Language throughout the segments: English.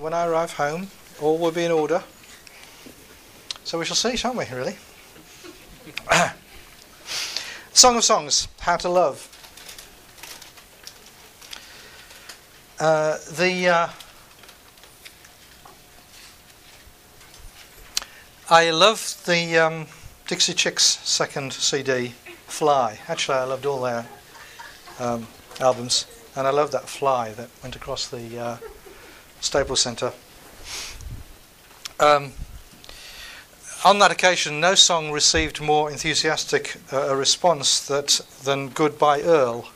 When I arrive home, all will be in order. So we shall see, shan't we, really? Song of Songs, How to Love. Uh, the uh, I love the um, Dixie Chicks second CD, Fly. Actually, I loved all their um, albums, and I love that Fly that went across the uh, Staples Centre. Um, on that occasion, no song received more enthusiastic uh, a response that, than Goodbye Earl.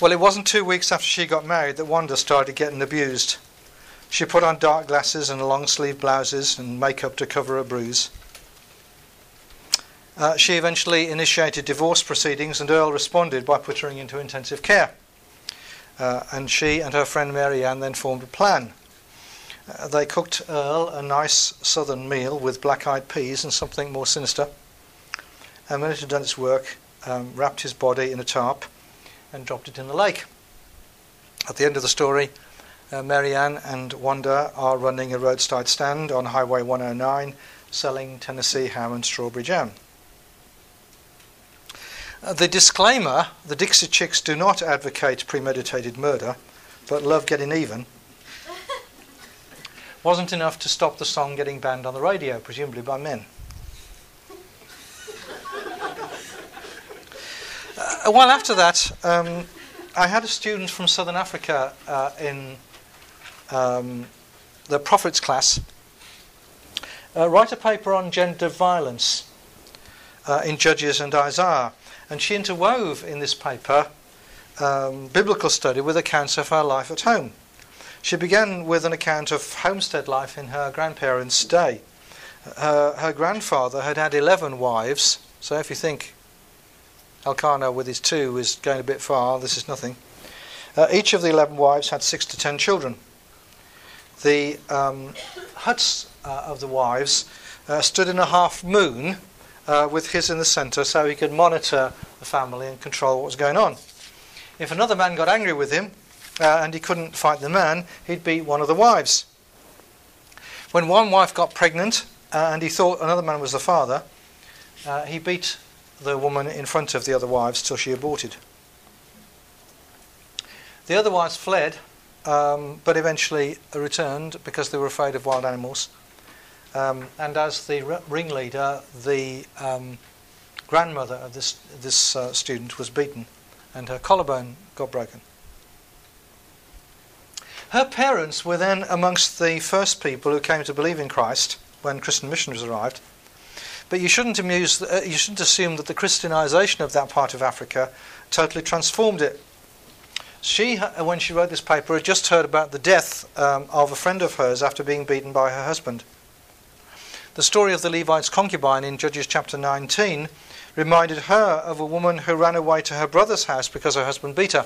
Well, it wasn't two weeks after she got married that Wanda started getting abused. She put on dark glasses and long sleeve blouses and makeup to cover a bruise. Uh, she eventually initiated divorce proceedings, and Earl responded by putting her into intensive care. Uh, and she and her friend Mary Ann then formed a plan. Uh, they cooked Earl a nice southern meal with black eyed peas and something more sinister. And when it had done its work, um, wrapped his body in a tarp and dropped it in the lake. At the end of the story, uh, Mary Ann and Wanda are running a roadside stand on Highway 109 selling Tennessee ham and strawberry jam. Uh, the disclaimer the Dixie Chicks do not advocate premeditated murder, but love getting even, wasn't enough to stop the song getting banned on the radio, presumably by men. Uh, a while after that, um, I had a student from Southern Africa uh, in um, the prophets class uh, write a paper on gender violence uh, in Judges and Isaiah. And she interwove in this paper um, biblical study with accounts of her life at home. She began with an account of homestead life in her grandparents' day. Her, her grandfather had had 11 wives, so if you think Elkanah with his two is going a bit far, this is nothing. Uh, each of the 11 wives had 6 to 10 children. The um, huts uh, of the wives uh, stood in a half moon uh, with his in the centre so he could monitor the family and control what was going on. If another man got angry with him uh, and he couldn't fight the man, he'd beat one of the wives. When one wife got pregnant uh, and he thought another man was the father, uh, he beat the woman in front of the other wives till she aborted. The other wives fled, um, but eventually returned because they were afraid of wild animals. Um, and as the ringleader, the um, grandmother of this, this uh, student was beaten and her collarbone got broken. Her parents were then amongst the first people who came to believe in Christ when Christian missionaries arrived. But you shouldn't, amuse, uh, you shouldn't assume that the Christianization of that part of Africa totally transformed it. She, when she wrote this paper, had just heard about the death um, of a friend of hers after being beaten by her husband. The story of the Levite's concubine in Judges chapter 19 reminded her of a woman who ran away to her brother's house because her husband beat her.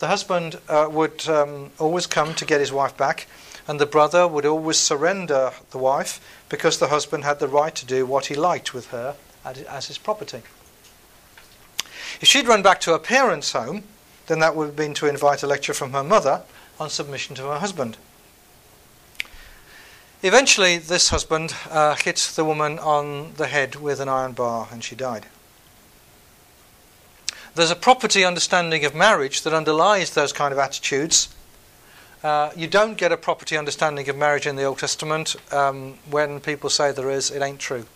The husband uh, would um, always come to get his wife back, and the brother would always surrender the wife because the husband had the right to do what he liked with her as his property. If she'd run back to her parents' home, then that would have been to invite a lecture from her mother on submission to her husband. Eventually, this husband uh, hit the woman on the head with an iron bar and she died. There's a property understanding of marriage that underlies those kind of attitudes. Uh, you don't get a property understanding of marriage in the Old Testament. Um, when people say there is, it ain't true.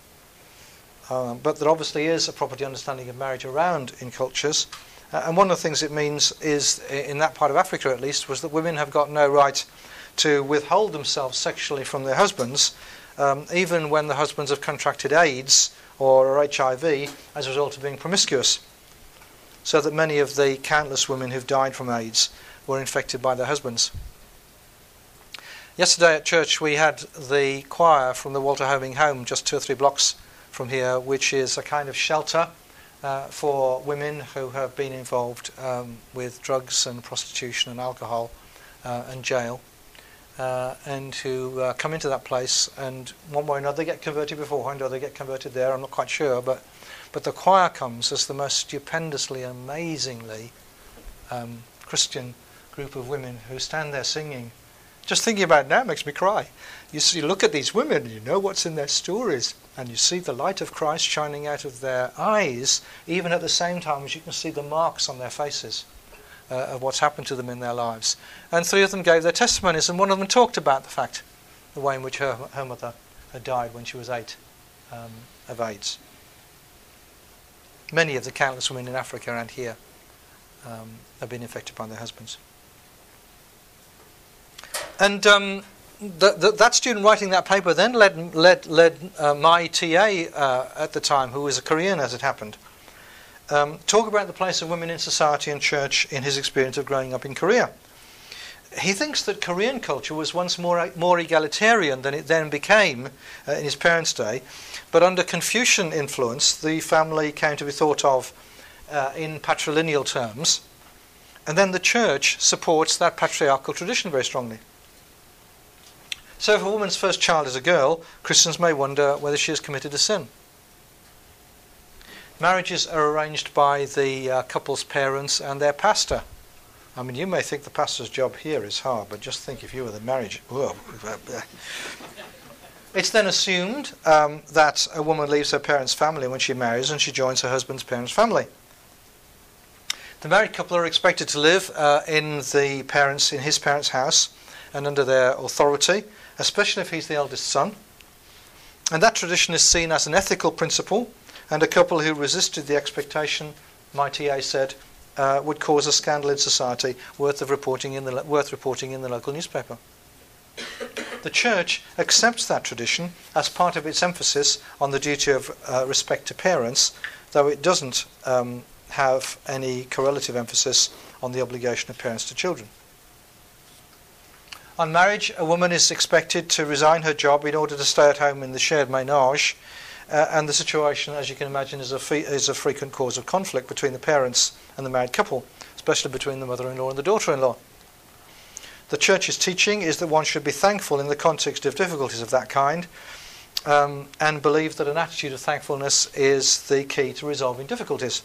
Um, but there obviously is a property understanding of marriage around in cultures. Uh, and one of the things it means is, in that part of Africa at least, was that women have got no right to withhold themselves sexually from their husbands, um, even when the husbands have contracted AIDS or HIV as a result of being promiscuous. So that many of the countless women who've died from AIDS were infected by their husbands. Yesterday at church, we had the choir from the Walter Hoving Home, just two or three blocks from here, which is a kind of shelter uh, for women who have been involved um, with drugs and prostitution and alcohol uh, and jail uh, and who uh, come into that place and one way or another they get converted beforehand or they get converted there, I'm not quite sure, but, but the choir comes as the most stupendously, amazingly um, Christian group of women who stand there singing. Just thinking about it now makes me cry. You see, look at these women, you know what's in their stories, and you see the light of Christ shining out of their eyes, even at the same time as you can see the marks on their faces uh, of what's happened to them in their lives. And three of them gave their testimonies, and one of them talked about the fact, the way in which her, her mother had died when she was eight um, of AIDS. Many of the countless women in Africa and here um, have been infected by their husbands. And um, the, the, that student writing that paper then led, led, led uh, my TA uh, at the time, who was a Korean as it happened, um, talk about the place of women in society and church in his experience of growing up in Korea. He thinks that Korean culture was once more, more egalitarian than it then became uh, in his parents' day, but under Confucian influence, the family came to be thought of uh, in patrilineal terms, and then the church supports that patriarchal tradition very strongly. So, if a woman's first child is a girl, Christians may wonder whether she has committed a sin. Marriages are arranged by the uh, couple's parents and their pastor. I mean, you may think the pastor's job here is hard, but just think if you were the marriage. It's then assumed um, that a woman leaves her parents' family when she marries and she joins her husband's parents' family. The married couple are expected to live uh, in the parents in his parents' house and under their authority, especially if he's the eldest son. And that tradition is seen as an ethical principle and a couple who resisted the expectation, my TA said, uh, would cause a scandal in society worth, of reporting in the, worth reporting in the local newspaper. The Church accepts that tradition as part of its emphasis on the duty of uh, respect to parents, though it doesn't um, have any correlative emphasis on the obligation of parents to children. On marriage, a woman is expected to resign her job in order to stay at home in the shared ménage uh, and the situation, as you can imagine, is a, is a frequent cause of conflict between the parents and the married couple, especially between the mother in law and the daughter in law. The church's teaching is that one should be thankful in the context of difficulties of that kind um, and believe that an attitude of thankfulness is the key to resolving difficulties.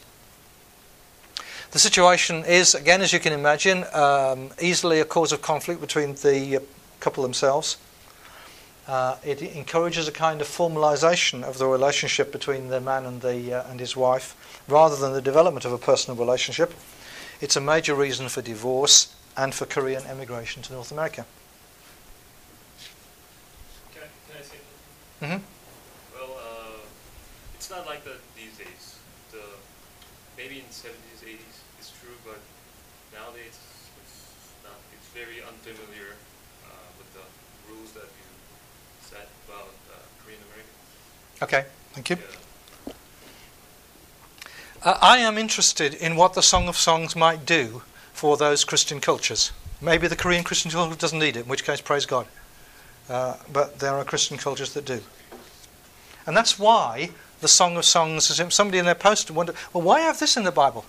The situation is, again, as you can imagine, um, easily a cause of conflict between the couple themselves. Uh, it encourages a kind of formalization of the relationship between the man and, the, uh, and his wife rather than the development of a personal relationship. It's a major reason for divorce and for Korean emigration to North America. Can I, can I say Mm-hmm. Well, uh, it's not like that these days. The, maybe in 70s, 80s, it's true, but nowadays it's, not, it's very unfamiliar uh, with the rules that you said about uh, Korean Americans. Okay, thank you. Uh, I am interested in what the Song of Songs might do for those Christian cultures. Maybe the Korean Christian culture doesn't need it, in which case, praise God. Uh, but there are Christian cultures that do. And that's why the Song of Songs, is somebody in their post wondered, well, why have this in the Bible?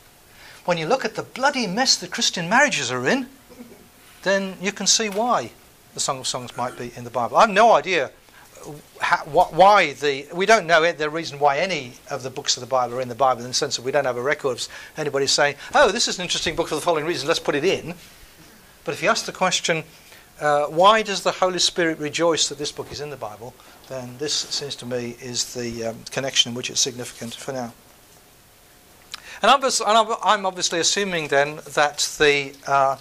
When you look at the bloody mess that Christian marriages are in, then you can see why the Song of Songs might be in the Bible. I have no idea how, wh- why the we don't know it, the reason why any of the books of the Bible are in the Bible in the sense that we don't have a record of anybody saying, "Oh, this is an interesting book for the following reasons. Let's put it in." But if you ask the question, uh, "Why does the Holy Spirit rejoice that this book is in the Bible?" then this seems to me is the um, connection in which it's significant for now. And I'm obviously assuming then that the uh,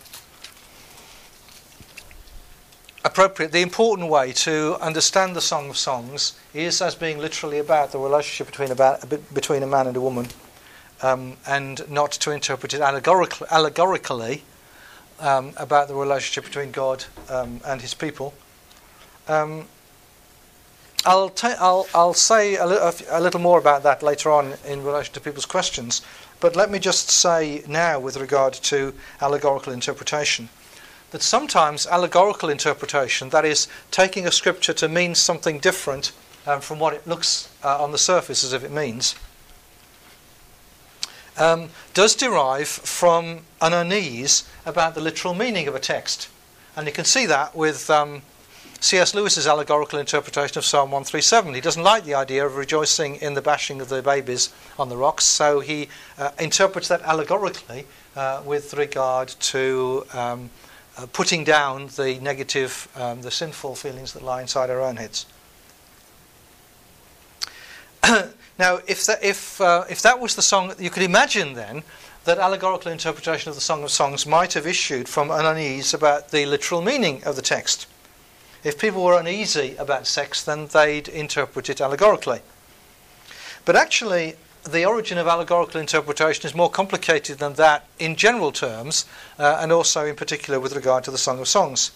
appropriate, the important way to understand the Song of Songs is as being literally about the relationship between, about, between a man and a woman, um, and not to interpret it allegorical, allegorically um, about the relationship between God um, and His people. Um, I'll, I'll, say a, li- a little more about that later on in relation to people's questions, but let me just say now, with regard to allegorical interpretation, that sometimes allegorical interpretation, that is, taking a scripture to mean something different um, from what it looks uh, on the surface as if it means, um, does derive from an unease about the literal meaning of a text. And you can see that with um, C.S. Lewis's allegorical interpretation of Psalm 137. He doesn't like the idea of rejoicing in the bashing of the babies on the rocks, so he uh, interprets that allegorically uh, with regard to um, uh, putting down the negative, um, the sinful feelings that lie inside our own heads. now, if that, if, uh, if that was the song, you could imagine then that allegorical interpretation of the Song of Songs might have issued from an unease about the literal meaning of the text. If people were uneasy about sex, then they'd interpret it allegorically. But actually, the origin of allegorical interpretation is more complicated than that in general terms, uh, and also in particular with regard to the Song of Songs.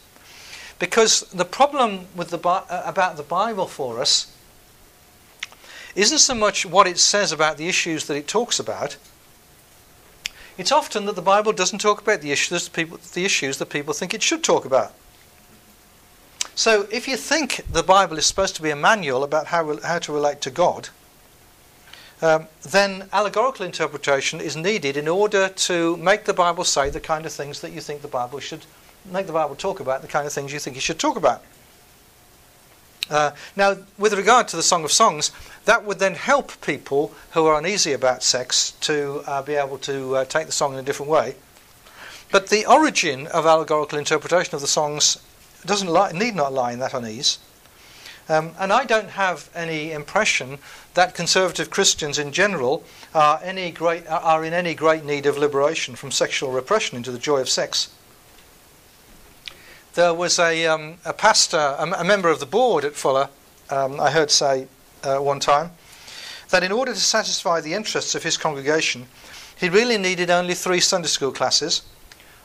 Because the problem with the Bi- uh, about the Bible for us isn't so much what it says about the issues that it talks about. It's often that the Bible doesn't talk about the issues, people, the issues that people think it should talk about. So, if you think the Bible is supposed to be a manual about how, how to relate to God, um, then allegorical interpretation is needed in order to make the Bible say the kind of things that you think the Bible should make the Bible talk about, the kind of things you think it should talk about. Uh, now, with regard to the Song of Songs, that would then help people who are uneasy about sex to uh, be able to uh, take the song in a different way. But the origin of allegorical interpretation of the songs doesn't need not lie in that unease. Um, and I don't have any impression that conservative Christians in general are, any great, are in any great need of liberation from sexual repression into the joy of sex. There was a, um, a pastor, a, a, member of the board at Fuller, um, I heard say uh, one time, that in order to satisfy the interests of his congregation, he really needed only three Sunday school classes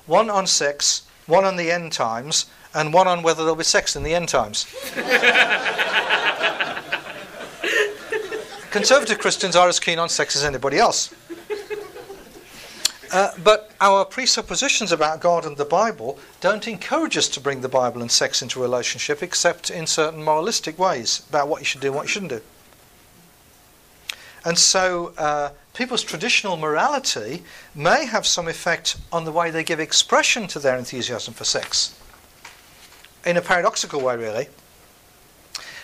one on sex, one on the end times, and one on whether there'll be sex in the end times. Conservative Christians are as keen on sex as anybody else. Uh, but our presuppositions about God and the Bible don't encourage us to bring the Bible and sex into relationship except in certain moralistic ways about what you should do and what you shouldn't do. And so uh, people's traditional morality may have some effect on the way they give expression to their enthusiasm for sex in a paradoxical way, really.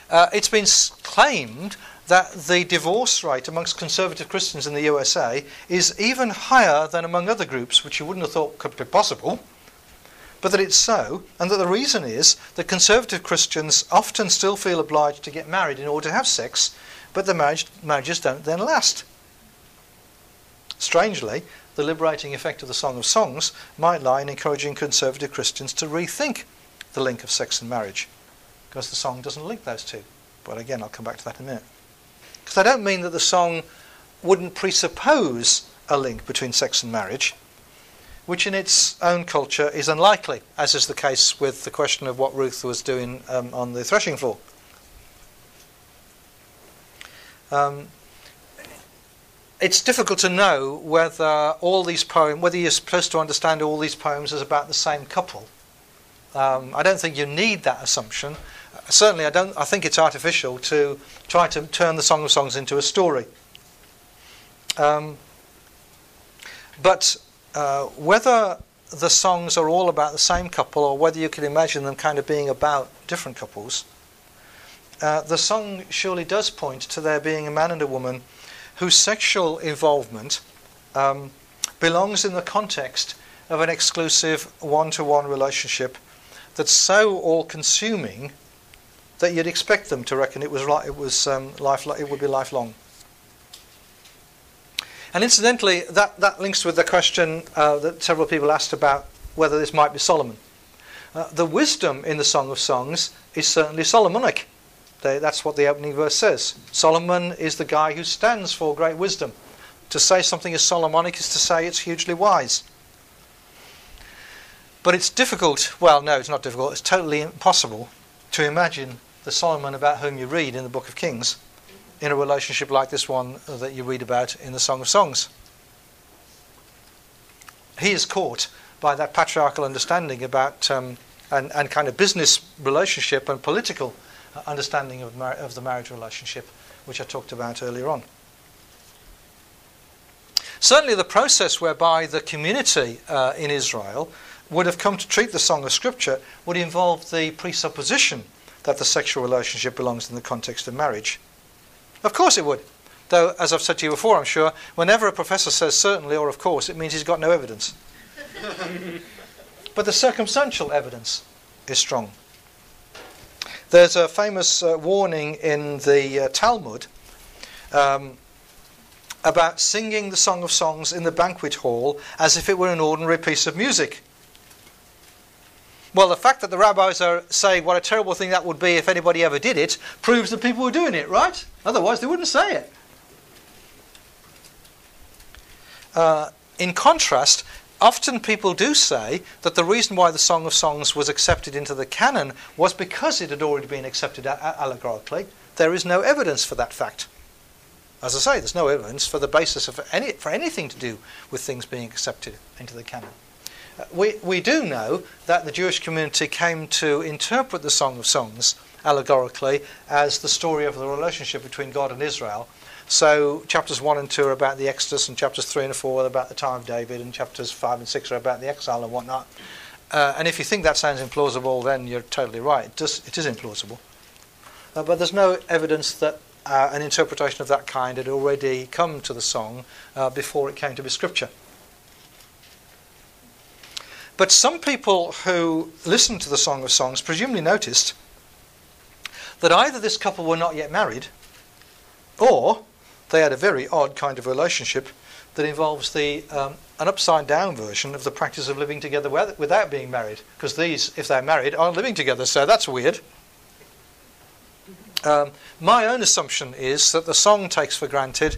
Uh, it's been claimed that the divorce rate amongst conservative Christians in the USA is even higher than among other groups, which you wouldn't have thought could be possible, but that it's so, and that the reason is that conservative Christians often still feel obliged to get married in order to have sex, but the marriage, marriages don't then last. Strangely, the liberating effect of the Song of Songs might lie in encouraging conservative Christians to rethink the link of sex and marriage, because the song doesn't link those two. But again, I'll come back to that in a minute. Because I don't mean that the song wouldn't presuppose a link between sex and marriage, which in its own culture is unlikely, as is the case with the question of what Ruth was doing um, on the threshing floor. Um, it's difficult to know whether all these poems, whether you're supposed to understand all these poems as about the same couple um, I don't think you need that assumption. Certainly, I don't. I think it's artificial to try to turn the Song of Songs into a story. Um, but uh, whether the songs are all about the same couple, or whether you can imagine them kind of being about different couples, uh, the song surely does point to there being a man and a woman whose sexual involvement um, belongs in the context of an exclusive one-to-one relationship that's so all-consuming that you'd expect them to reckon it was it was um, life it would be lifelong. And incidentally, that, that links with the question uh, that several people asked about whether this might be Solomon. Uh, the wisdom in the Song of Songs is certainly Solomonic. They, that's what the opening verse says. Solomon is the guy who stands for great wisdom. To say something is Solomonic is to say it's hugely wise. But it's difficult, well, no, it's not difficult, it's totally impossible to imagine the Solomon about whom you read in the Book of Kings in a relationship like this one that you read about in the Song of Songs. He is caught by that patriarchal understanding about um, and, and kind of business relationship and political understanding of, mar- of the marriage relationship, which I talked about earlier on. Certainly, the process whereby the community uh, in Israel would have come to treat the Song of Scripture would involve the presupposition that the sexual relationship belongs in the context of marriage. Of course it would. Though, as I've said to you before, I'm sure, whenever a professor says certainly or of course, it means he's got no evidence. but the circumstantial evidence is strong. There's a famous uh, warning in the uh, Talmud um, about singing the Song of Songs in the banquet hall as if it were an ordinary piece of music. Well, the fact that the rabbis are saying what a terrible thing that would be if anybody ever did it proves that people were doing it, right? Otherwise, they wouldn't say it. Uh, in contrast, often people do say that the reason why the Song of Songs was accepted into the canon was because it had already been accepted allegorically. There is no evidence for that fact. As I say, there's no evidence for the basis of any, for anything to do with things being accepted into the canon. We, we do know that the Jewish community came to interpret the Song of Songs allegorically as the story of the relationship between God and Israel so chapters 1 and 2 are about the Exodus, and chapters 3 and 4 are about the time of David, and chapters 5 and 6 are about the exile and whatnot. Uh, and if you think that sounds implausible, then you're totally right. It, does, it is implausible. Uh, but there's no evidence that uh, an interpretation of that kind had already come to the song uh, before it came to be scripture. But some people who listened to the Song of Songs presumably noticed that either this couple were not yet married, or they had a very odd kind of relationship that involves the um, an upside down version of the practice of living together without being married. Because these, if they're married, aren't living together, so that's weird. Um, my own assumption is that the song takes for granted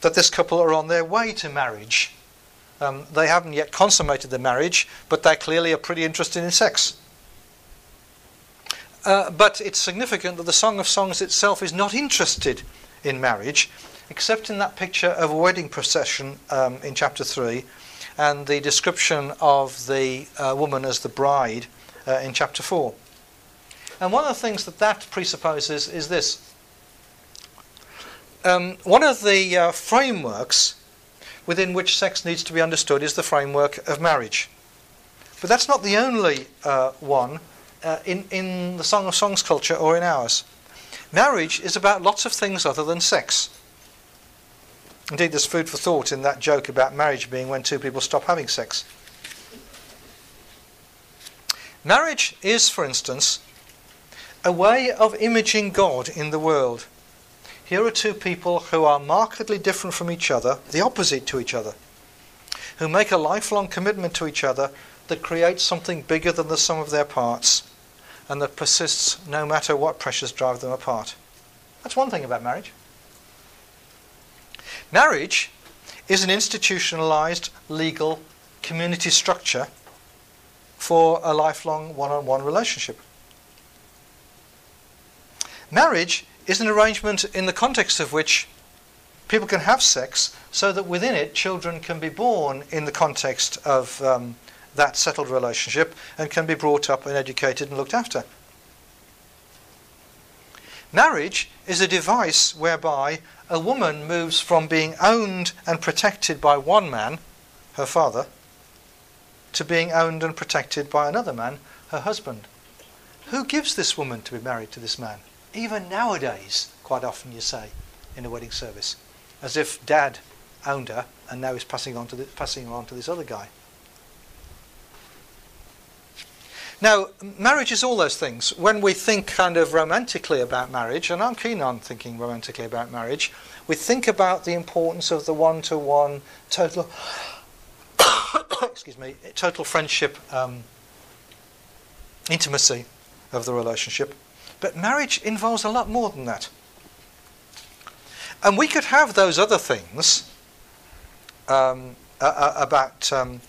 that this couple are on their way to marriage. Um, they haven't yet consummated the marriage, but they clearly are pretty interested in sex. Uh, but it's significant that the Song of Songs itself is not interested in marriage, except in that picture of a wedding procession um, in chapter 3 and the description of the uh, woman as the bride uh, in chapter 4. And one of the things that that presupposes is this. Um, one of the uh, frameworks within which sex needs to be understood is the framework of marriage. But that's not the only uh, one uh, in, in the Song of Songs culture or in ours. Marriage is about lots of things other than sex. Indeed, there's food for thought in that joke about marriage being when two people stop having sex. Marriage is, for instance, a way of imaging God in the world. Here are two people who are markedly different from each other, the opposite to each other, who make a lifelong commitment to each other that creates something bigger than the sum of their parts and that persists no matter what pressures drive them apart. That's one thing about marriage. Marriage is an institutionalized legal community structure for a lifelong one on one relationship. Marriage is an arrangement in the context of which people can have sex so that within it children can be born in the context of um, that settled relationship and can be brought up and educated and looked after. Marriage is a device whereby a woman moves from being owned and protected by one man, her father, to being owned and protected by another man, her husband. Who gives this woman to be married to this man? Even nowadays, quite often you say in a wedding service, as if dad owned her and now he's passing on to the, passing her on to this other guy. Now, marriage is all those things. When we think kind of romantically about marriage, and I'm keen on thinking romantically about marriage, we think about the importance of the one to one total, excuse me, total friendship, um, intimacy of the relationship. But marriage involves a lot more than that. And we could have those other things um, uh, about um,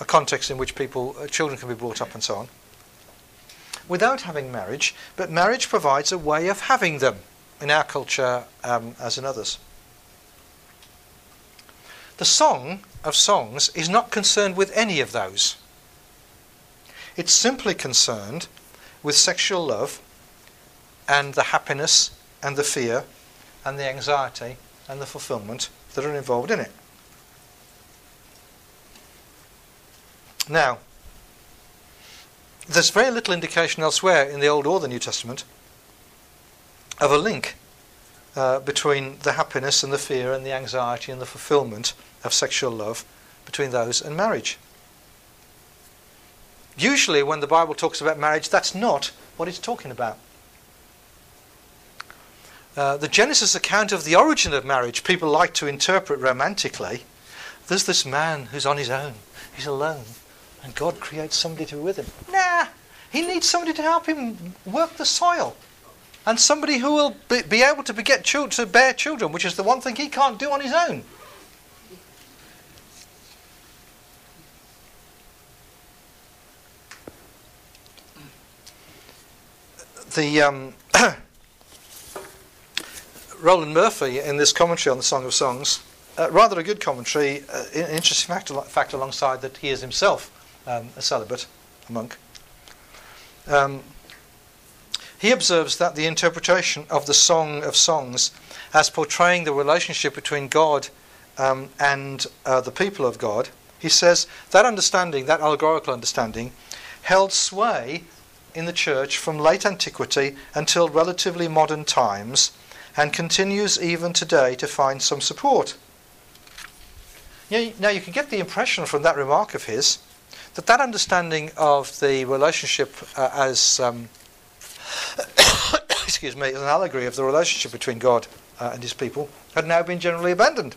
a context in which people, uh, children can be brought up and so on, without having marriage, but marriage provides a way of having them in our culture um, as in others. The Song of Songs is not concerned with any of those. It's simply concerned with sexual love and the happiness and the fear and the anxiety and the fulfillment that are involved in it. Now, there's very little indication elsewhere in the Old or the New Testament of a link uh, between the happiness and the fear and the anxiety and the fulfillment of sexual love between those and marriage. Usually, when the Bible talks about marriage, that's not what it's talking about. Uh, the Genesis account of the origin of marriage, people like to interpret romantically. There's this man who's on his own, he's alone, and God creates somebody to be with him. Nah, he needs somebody to help him work the soil. And somebody who will be, be able to beget children, to bear children, which is the one thing he can't do on his own. The um, Roland Murphy in this commentary on the Song of Songs, uh, rather a good commentary, uh, an interesting fact, fact alongside that he is himself um, a celibate, a monk. Um, he observes that the interpretation of the Song of Songs as portraying the relationship between God um, and uh, the people of God, he says that understanding, that allegorical understanding, held sway in the church from late antiquity until relatively modern times and continues even today to find some support. Now, you can get the impression from that remark of his that that understanding of the relationship uh, as um, excuse me, as an allegory of the relationship between God uh, and his people had now been generally abandoned.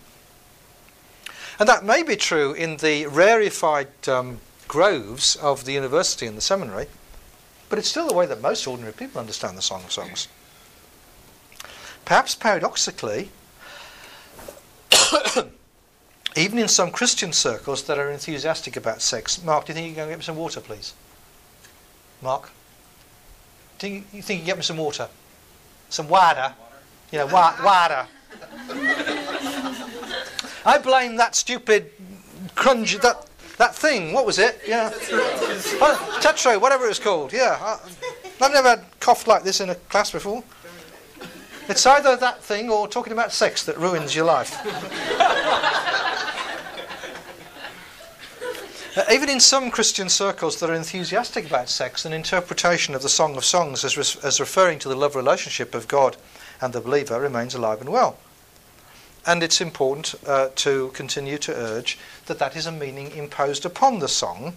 And that may be true in the rarefied um, groves of the university and the seminary, but it's still the way that most ordinary people understand the Song of Songs. Perhaps paradoxically, even in some Christian circles that are enthusiastic about sex. Mark, do you think you can get me some water, please? Mark? Do you, you think you can get me some water? Some water? You know, wa- water. I blame that stupid crunch, that, that thing, what was it? Yeah. oh, tetro, whatever it was called, yeah. I, I've never coughed like this in a class before. It's either that thing or talking about sex that ruins your life. Uh, even in some Christian circles that are enthusiastic about sex, an interpretation of the Song of Songs as, as referring to the love relationship of God and the believer remains alive and well. And it's important uh, to continue to urge that that is a meaning imposed upon the song.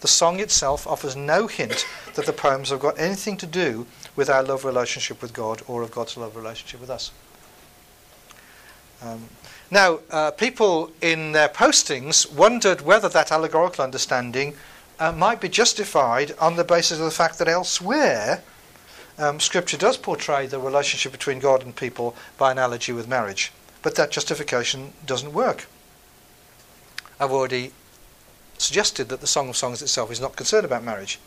The song itself offers no hint that the poems have got anything to do with our love relationship with God or of God's love relationship with us. Um, now, uh, people in their postings wondered whether that allegorical understanding uh, might be justified on the basis of the fact that elsewhere um, Scripture does portray the relationship between God and people by analogy with marriage. But that justification doesn't work. I've already suggested that the Song of Songs itself is not concerned about marriage.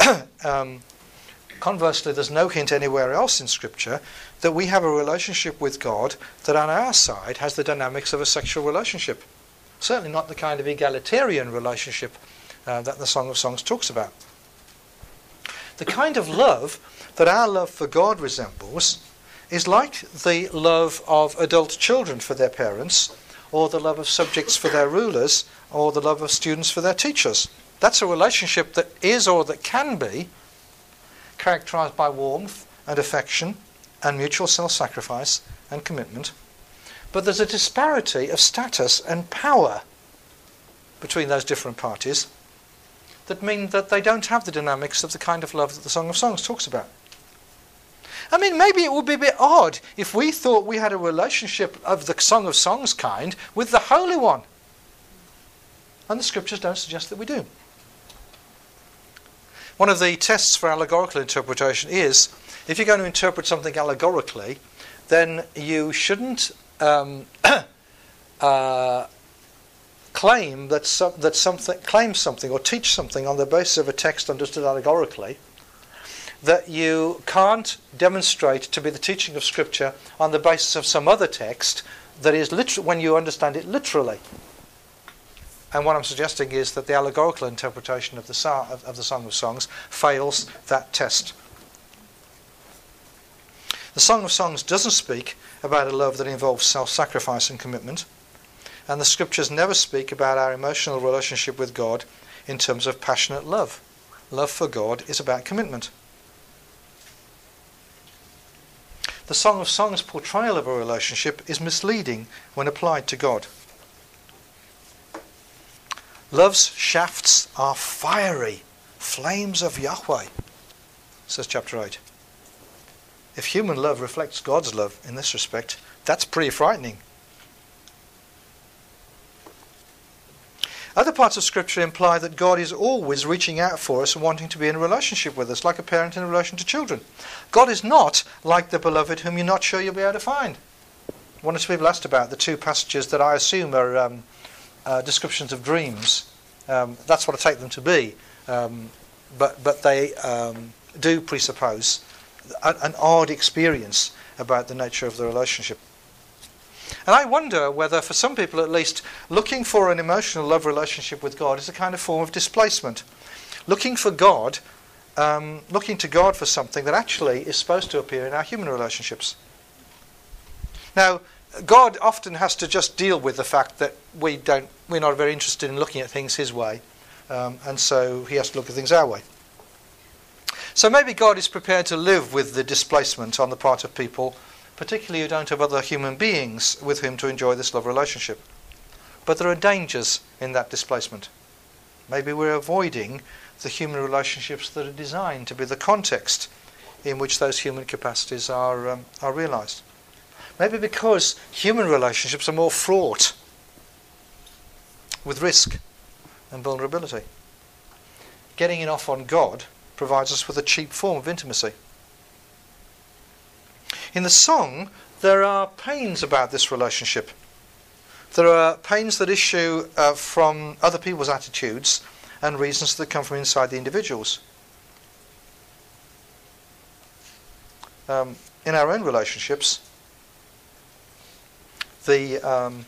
um, Conversely, there's no hint anywhere else in Scripture that we have a relationship with God that on our side has the dynamics of a sexual relationship. Certainly not the kind of egalitarian relationship uh, that the Song of Songs talks about. The kind of love that our love for God resembles is like the love of adult children for their parents, or the love of subjects for their rulers, or the love of students for their teachers. That's a relationship that is or that can be characterized by warmth and affection and mutual self sacrifice and commitment. But there's a disparity of status and power between those different parties that mean that they don't have the dynamics of the kind of love that the Song of Songs talks about. I mean, maybe it would be a bit odd if we thought we had a relationship of the Song of Songs kind with the Holy One. And the scriptures don't suggest that we do. One of the tests for allegorical interpretation is if you're going to interpret something allegorically, then you shouldn't um, uh, claim that, so, that something claim something or teach something on the basis of a text understood allegorically that you can't demonstrate to be the teaching of Scripture on the basis of some other text that is literal when you understand it literally. And what I'm suggesting is that the allegorical interpretation of the, song, of, of the Song of Songs fails that test. The Song of Songs doesn't speak about a love that involves self sacrifice and commitment, and the scriptures never speak about our emotional relationship with God in terms of passionate love. love for God is about commitment. The Song of Songs portrayal of a relationship is misleading when applied to God. Love's shafts are fiery, flames of Yahweh, says chapter 8. If human love reflects God's love in this respect, that's pretty frightening. Other parts of Scripture imply that God is always reaching out for us and wanting to be in a relationship with us, like a parent in relation to children. God is not like the beloved whom you're not sure you'll be able to find. One or two people asked about the two passages that I assume are um, uh, descriptions of dreams. Um, that's what I take them to be. Um, but, but they um, do presuppose an, an odd experience about the nature of the relationship. And I wonder whether, for some people at least, looking for an emotional love relationship with God is a kind of form of displacement. Looking for God, um, looking to God for something that actually is supposed to appear in our human relationships. Now, God often has to just deal with the fact that we don't, we're not very interested in looking at things His way, um, and so He has to look at things our way. So maybe God is prepared to live with the displacement on the part of people particularly who don't have other human beings with whom to enjoy this love relationship. But there are dangers in that displacement. Maybe we're avoiding the human relationships that are designed to be the context in which those human capacities are, um, are realized. Maybe because human relationships are more fraught with risk and vulnerability. Getting it off on God provides us with a cheap form of intimacy. In the song, there are pains about this relationship. There are pains that issue uh, from other people's attitudes and reasons that come from inside the individuals. Um, in our own relationships, the um,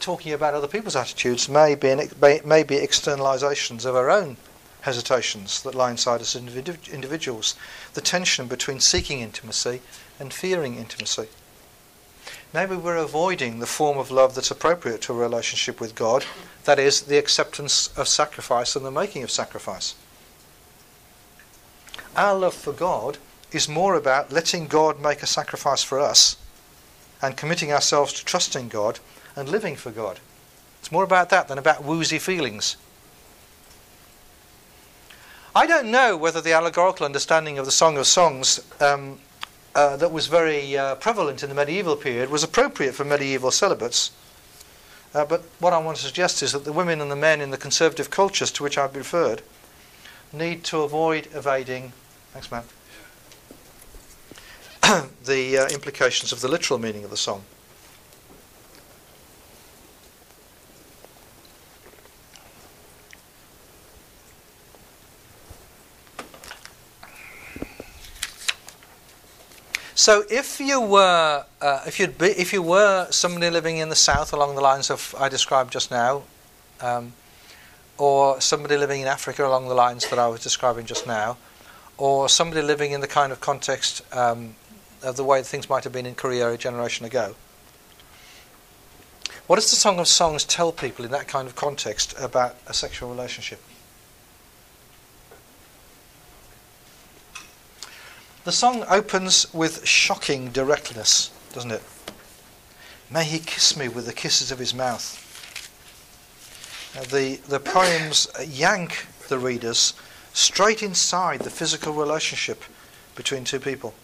talking about other people's attitudes may be, an, may be externalizations of our own hesitations that lie inside us as individuals, the tension between seeking intimacy and fearing intimacy. Maybe we're avoiding the form of love that's appropriate to a relationship with God, that is, the acceptance of sacrifice and the making of sacrifice. Our love for God is more about letting God make a sacrifice for us and committing ourselves to trusting God and living for God. It's more about that than about woozy feelings. I don't know whether the allegorical understanding of the Song of Songs um, uh, that was very uh, prevalent in the medieval period was appropriate for medieval celibates. Uh, but what I want to suggest is that the women and the men in the conservative cultures to which I've referred need to avoid evading. Thanks, Matt. the uh, implications of the literal meaning of the song. So if you were uh, if you'd be, if you were somebody living in the south along the lines of I described just now, um, or somebody living in Africa along the lines that I was describing just now, or somebody living in the kind of context um, of the way things might have been in Korea a generation ago. What does the Song of Songs tell people in that kind of context about a sexual relationship? The song opens with shocking directness, doesn't it? May he kiss me with the kisses of his mouth. Uh, the, the poems yank the readers straight inside the physical relationship between two people.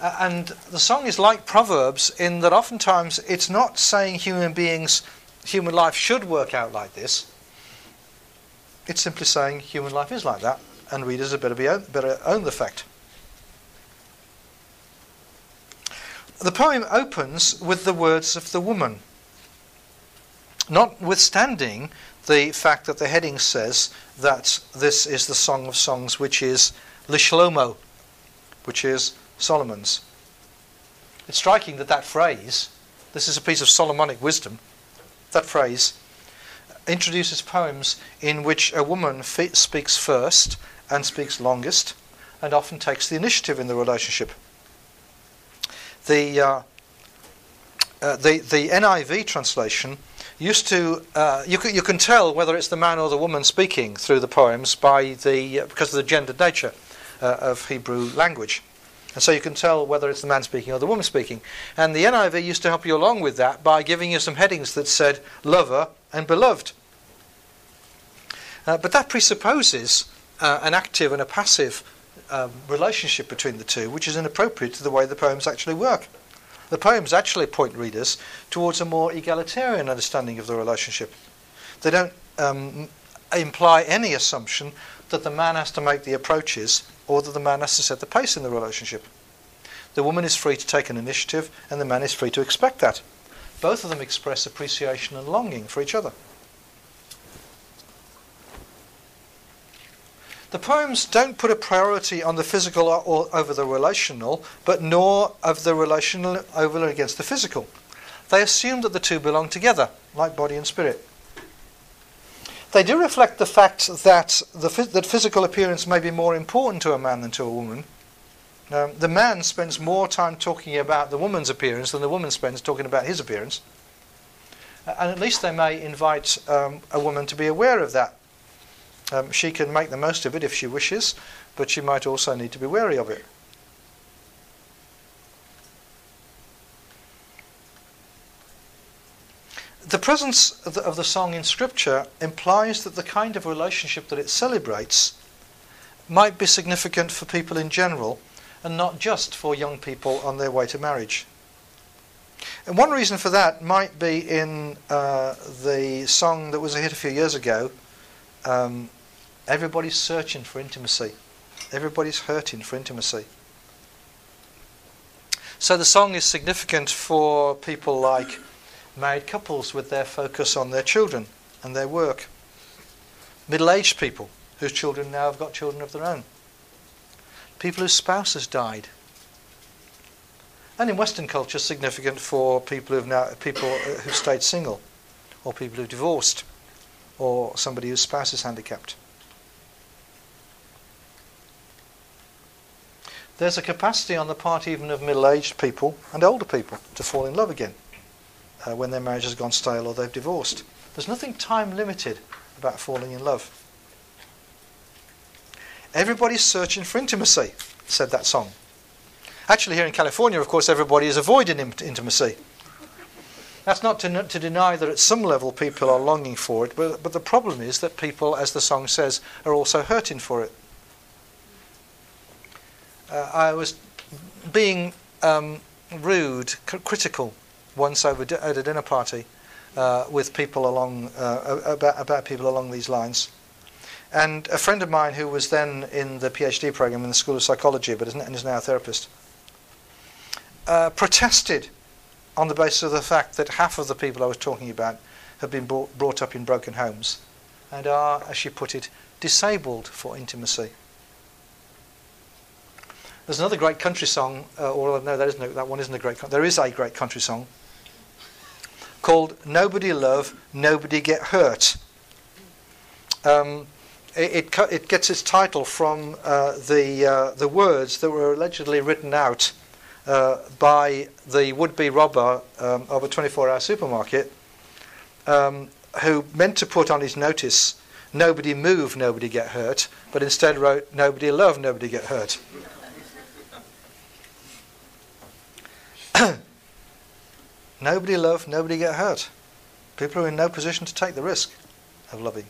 Uh, and the song is like Proverbs in that oftentimes it's not saying human beings, human life should work out like this. It's simply saying human life is like that and readers had better, be own, better own the fact. The poem opens with the words of the woman, notwithstanding the fact that the heading says that this is the Song of Songs, which is Lishlomo, which is Solomon's. It's striking that that phrase, this is a piece of Solomonic wisdom, that phrase introduces poems in which a woman speaks first and speaks longest and often takes the initiative in the relationship. The, uh, uh, the, the NIV translation used to uh, you can you can tell whether it's the man or the woman speaking through the poems by the because of the gendered nature uh, of Hebrew language. And so you can tell whether it's the man speaking or the woman speaking. And the NIV used to help you along with that by giving you some headings that said lover and beloved. Uh, but that presupposes uh, an active and a passive um, relationship between the two, which is inappropriate to the way the poems actually work. The poems actually point readers towards a more egalitarian understanding of the relationship. They don't um, imply any assumption that the man has to make the approaches or that the man has to set the pace in the relationship. The woman is free to take an initiative and the man is free to expect that. Both of them express appreciation and longing for each other. The poems don't put a priority on the physical or over the relational, but nor of the relational over against the physical. They assume that the two belong together, like body and spirit. They do reflect the fact that, the, that physical appearance may be more important to a man than to a woman. Um, the man spends more time talking about the woman's appearance than the woman spends talking about his appearance. And at least they may invite um, a woman to be aware of that um, she can make the most of it if she wishes, but she might also need to be wary of it. The presence of the, of the, song in Scripture implies that the kind of relationship that it celebrates might be significant for people in general and not just for young people on their way to marriage. And one reason for that might be in uh, the song that was a hit a few years ago, um, Everybody's searching for intimacy. Everybody's hurting for intimacy. So the song is significant for people like married couples with their focus on their children and their work, middle aged people whose children now have got children of their own, people whose spouses died. And in Western culture, significant for people who've now people who've stayed single, or people who've divorced, or somebody whose spouse is handicapped. there's a capacity on the part even of middle aged people and older people to fall in love again uh, when their marriage has gone stale or they've divorced. There's nothing time limited about falling in love. Everybody's searching for intimacy, said that song. Actually, here in California, of course, everybody is avoiding intimacy. That's not to, to deny that at some level people are longing for it, but, but the problem is that people, as the song says, are also hurting for it uh, I was being um, rude, c- critical once over di- at a dinner party uh, with people along uh, about about people along these lines. And a friend of mine who was then in the PhD program in the School of Psychology, but is, is now a therapist, uh, protested on the basis of the fact that half of the people I was talking about have been brought, brought up in broken homes and are, as she put it, disabled for intimacy. There's another great country song, uh, or no, that that one isn't a great. There is a great country song called "Nobody Love, Nobody Get Hurt." Um, it, it, it, gets its title from uh, the uh, the words that were allegedly written out uh, by the would-be robber um, of a 24-hour supermarket, um, who meant to put on his notice "Nobody move, nobody get hurt," but instead wrote "Nobody love, nobody get hurt." nobody love, nobody get hurt. People are in no position to take the risk of loving.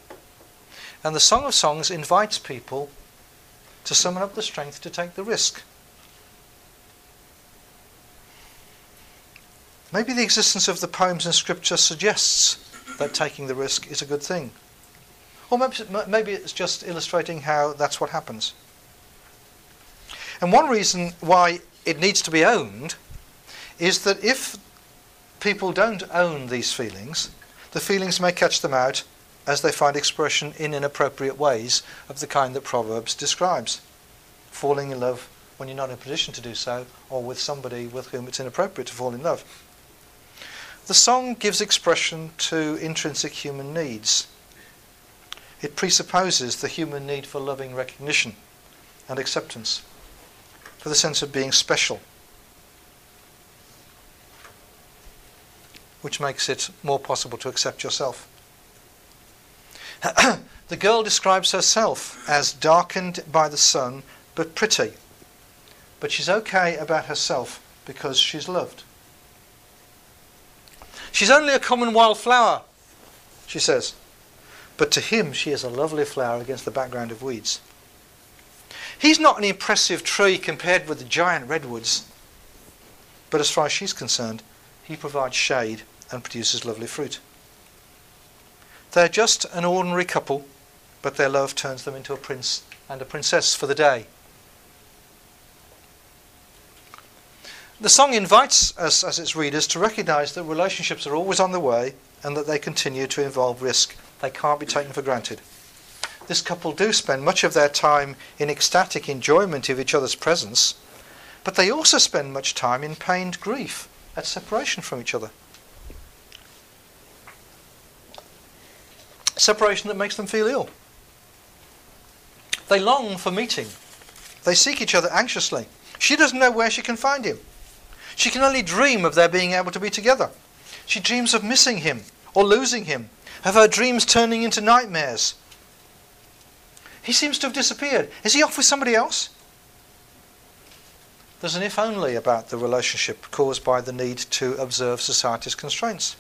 And the Song of Songs invites people to summon up the strength to take the risk. Maybe the existence of the poems in Scripture suggests that taking the risk is a good thing. Or maybe it's just illustrating how that's what happens. And one reason why it needs to be owned is that if people don't own these feelings, the feelings may catch them out as they find expression in inappropriate ways of the kind that Proverbs describes. Falling in love when you're not in a position to do so, or with somebody with whom it's inappropriate to fall in love. The song gives expression to intrinsic human needs. It presupposes the human need for loving recognition and acceptance, for the sense of being special which makes it more possible to accept yourself. the girl describes herself as darkened by the sun but pretty. But she's okay about herself because she's loved. She's only a common wild flower, she says. But to him, she is a lovely flower against the background of weeds. He's not an impressive tree compared with the giant redwoods. But as far as she's concerned, he provides shade and produces lovely fruit. They're just an ordinary couple, but their love turns them into a prince and a princess for the day. The song invites us as its readers to recognize that relationships are always on the way and that they continue to involve risk. They can't be taken for granted. This couple do spend much of their time in ecstatic enjoyment of each other's presence, but they also spend much time in pained grief at separation from each other. Separation that makes them feel ill. They long for meeting. They seek each other anxiously. She doesn't know where she can find him. She can only dream of their being able to be together. She dreams of missing him or losing him, of her dreams turning into nightmares. He seems to have disappeared. Is he off with somebody else? There's an if only about the relationship caused by the need to observe society's constraints.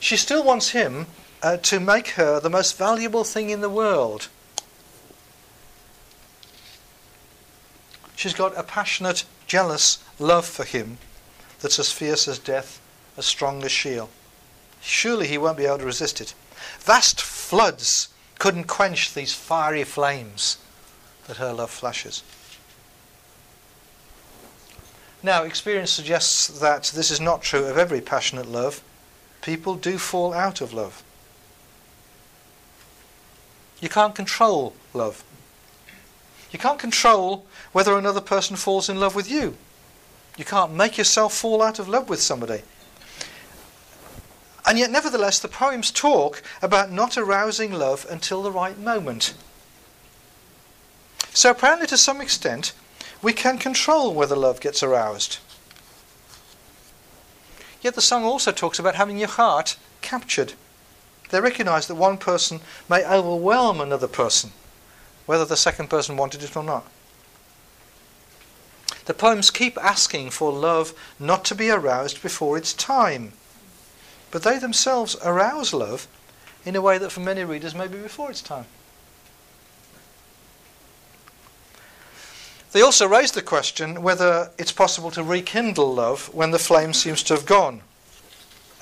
She still wants him uh, to make her the most valuable thing in the world. She's got a passionate, jealous love for him that's as fierce as death, as strong as Sheol. Surely he won't be able to resist it. Vast floods couldn't quench these fiery flames that her love flashes. Now, experience suggests that this is not true of every passionate love. People do fall out of love. You can't control love. You can't control whether another person falls in love with you. You can't make yourself fall out of love with somebody. And yet, nevertheless, the poems talk about not arousing love until the right moment. So, apparently, to some extent, we can control whether love gets aroused. Yet, the song also talks about having your heart captured. They recognize that one person may overwhelm another person whether the second person wanted it or not. The poems keep asking for love not to be aroused before its time, but they themselves arouse love in a way that for many readers may be before its time. They also raise the question whether it's possible to rekindle love when the flame seems to have gone,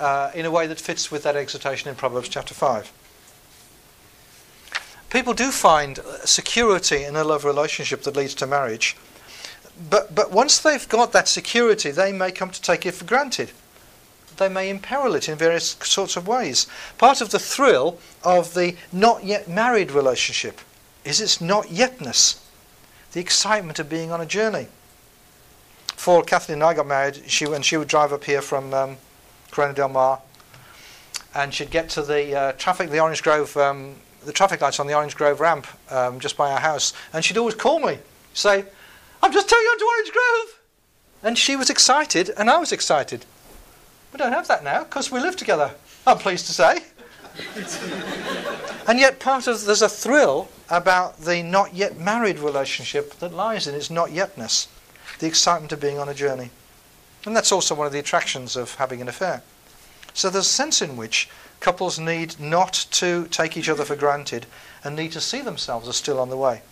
uh, in a way that fits with that exhortation in Proverbs chapter 5 people do find security in a love relationship that leads to marriage. But, but once they've got that security, they may come to take it for granted. They may imperil it in various sorts of ways. Part of the thrill of the not yet married relationship is its not yetness, the excitement of being on a journey. Before Kathleen and I got married, she, when she would drive up here from um, Corona del Mar, and she'd get to the uh, traffic, the Orange Grove um, the traffic lights on the Orange Grove ramp um, just by our house, and she'd always call me, say, "I'm just turning onto Orange Grove," and she was excited, and I was excited. We don't have that now because we live together. I'm pleased to say. and yet, part of there's a thrill about the not yet married relationship that lies in its not yetness, the excitement of being on a journey, and that's also one of the attractions of having an affair. So there's a sense in which couples need not to take each other for granted and need to see themselves as still on the way.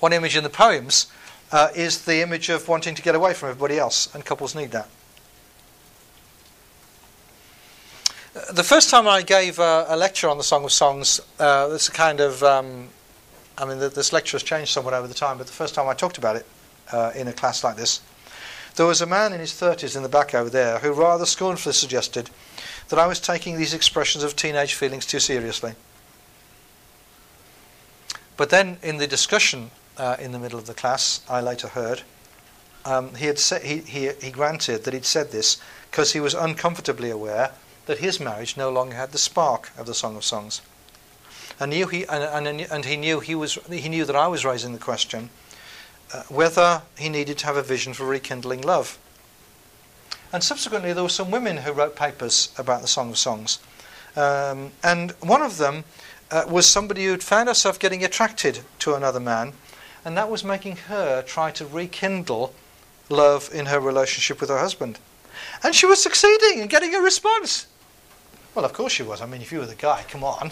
One image in the poems uh, is the image of wanting to get away from everybody else, and couples need that. The first time I gave a, a lecture on the Song of Songs, uh, it's a kind of, um, I mean, the, this lecture has changed somewhat over the time, but the first time I talked about it uh, in a class like this, there was a man in his 30s in the back over there who rather scornfully suggested that I was taking these expressions of teenage feelings too seriously. But then, in the discussion uh, in the middle of the class, I later heard um, he had sa- he, he, he granted that he'd said this because he was uncomfortably aware that his marriage no longer had the spark of the Song of Songs, and knew he and, and, and he knew he was he knew that I was raising the question uh, whether he needed to have a vision for rekindling love. And subsequently, there were some women who wrote papers about the Song of Songs. Um, and one of them uh, was somebody who'd found herself getting attracted to another man, and that was making her try to rekindle love in her relationship with her husband. And she was succeeding and getting a response. Well, of course she was. I mean, if you were the guy, come on.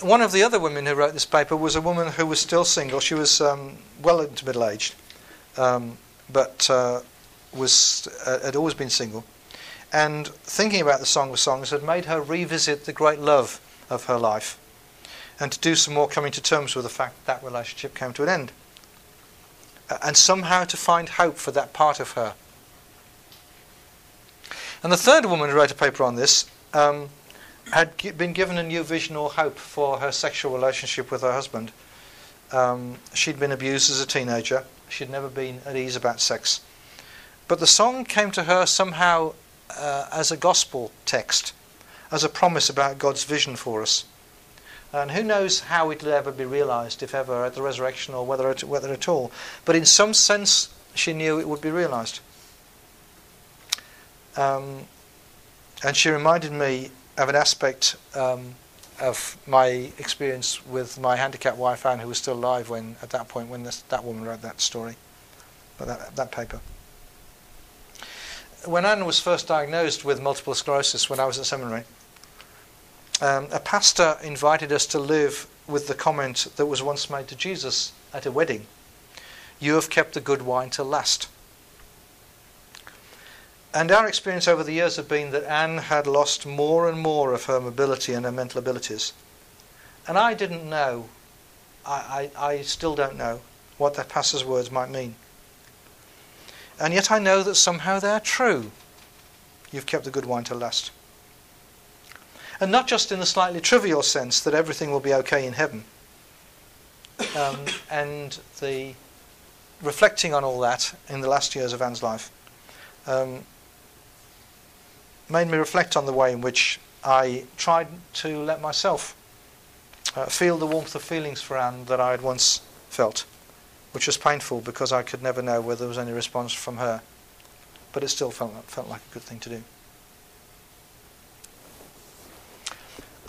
One of the other women who wrote this paper was a woman who was still single. She was um, well into middle aged, um, but uh, was uh, had always been single. And thinking about the Song of Songs had made her revisit the great love of her life and to do some more coming to terms with the fact that, that relationship came to an end. And somehow to find hope for that part of her. And the third woman who wrote a paper on this um, had g- been given a new vision or hope for her sexual relationship with her husband. Um, she'd been abused as a teenager. She'd never been at ease about sex. But the song came to her somehow uh, as a gospel text, as a promise about God's vision for us. And who knows how it'll ever be realized, if ever, at the resurrection or whether at, whether at all. But in some sense, she knew it would be realized. Um, and she reminded me of an aspect um, of my experience with my handicapped wife Anne, who was still alive when, at that point, when this, that woman wrote that story, that, that paper when Anne was first diagnosed with multiple sclerosis when I was at seminary, um, a pastor invited us to live with the comment that was once made to Jesus at a wedding You have kept the good wine till last. And our experience over the years had been that Anne had lost more and more of her mobility and her mental abilities. And I didn't know, I, I, I still don't know, what that pastor's words might mean and yet I know that somehow they're true. You've kept the good wine to last. And not just in the slightly trivial sense that everything will be okay in heaven. Um, and the reflecting on all that in the last years of Anne's life um, made me reflect on the way in which I tried to let myself uh, feel the warmth of feelings for Anne that I had once felt which was painful because I could never know whether there was any response from her. But it still felt, felt like a good thing to do.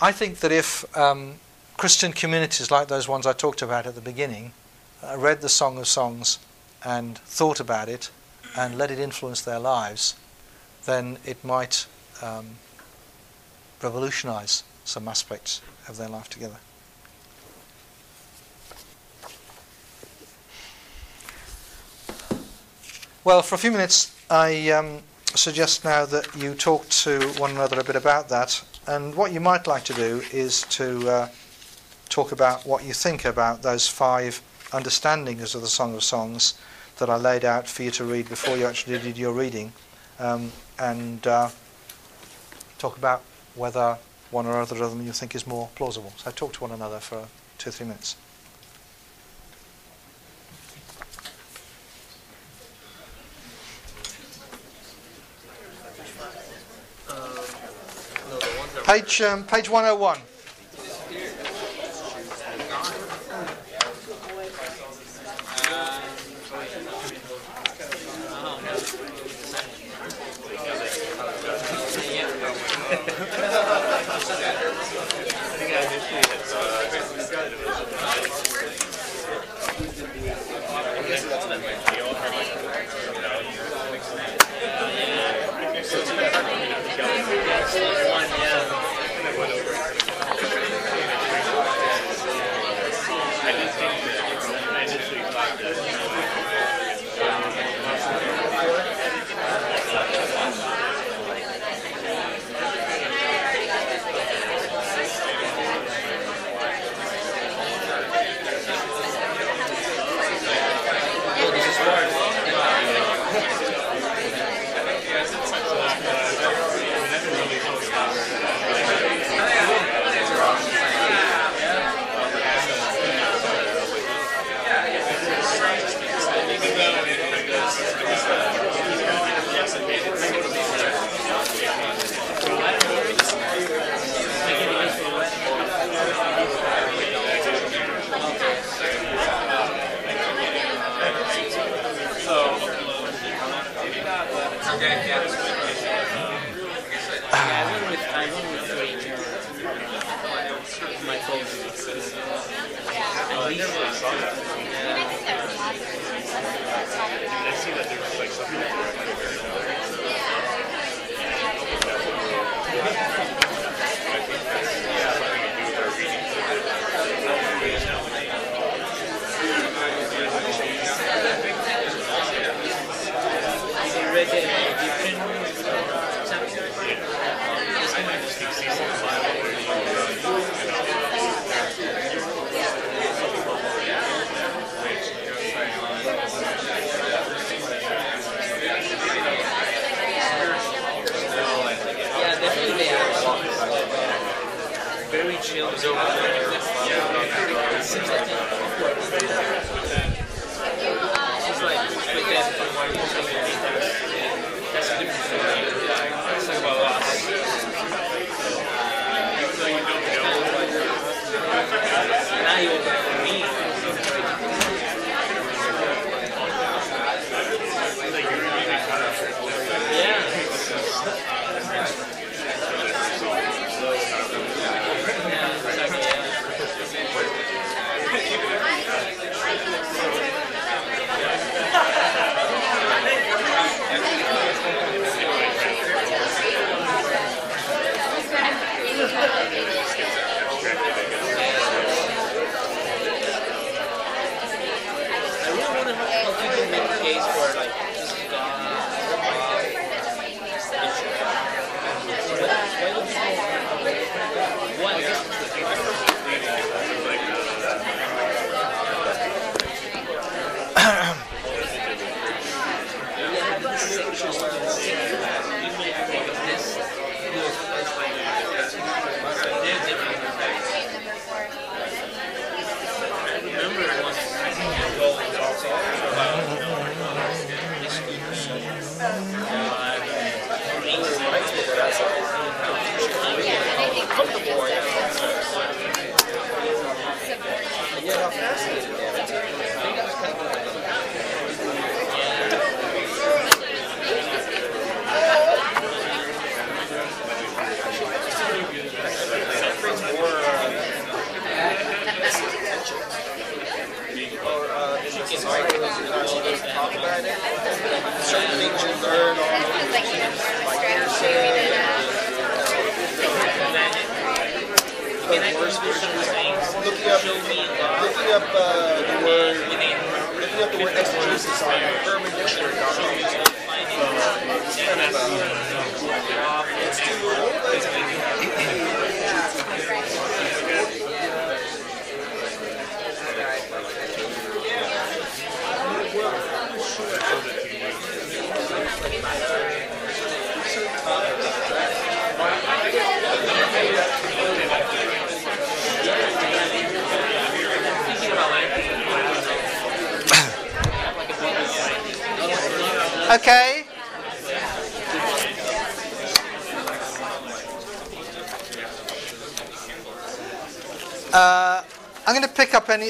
I think that if um, Christian communities like those ones I talked about at the beginning uh, read the Song of Songs and thought about it and let it influence their lives, then it might um, revolutionize some aspects of their life together. Well, for a few minutes, I um, suggest now that you talk to one another a bit about that. And what you might like to do is to uh, talk about what you think about those five understandings of the Song of Songs that I laid out for you to read before you actually did your reading, um, and uh, talk about whether one or other of them you think is more plausible. So talk to one another for two or three minutes. Page, um, page 101.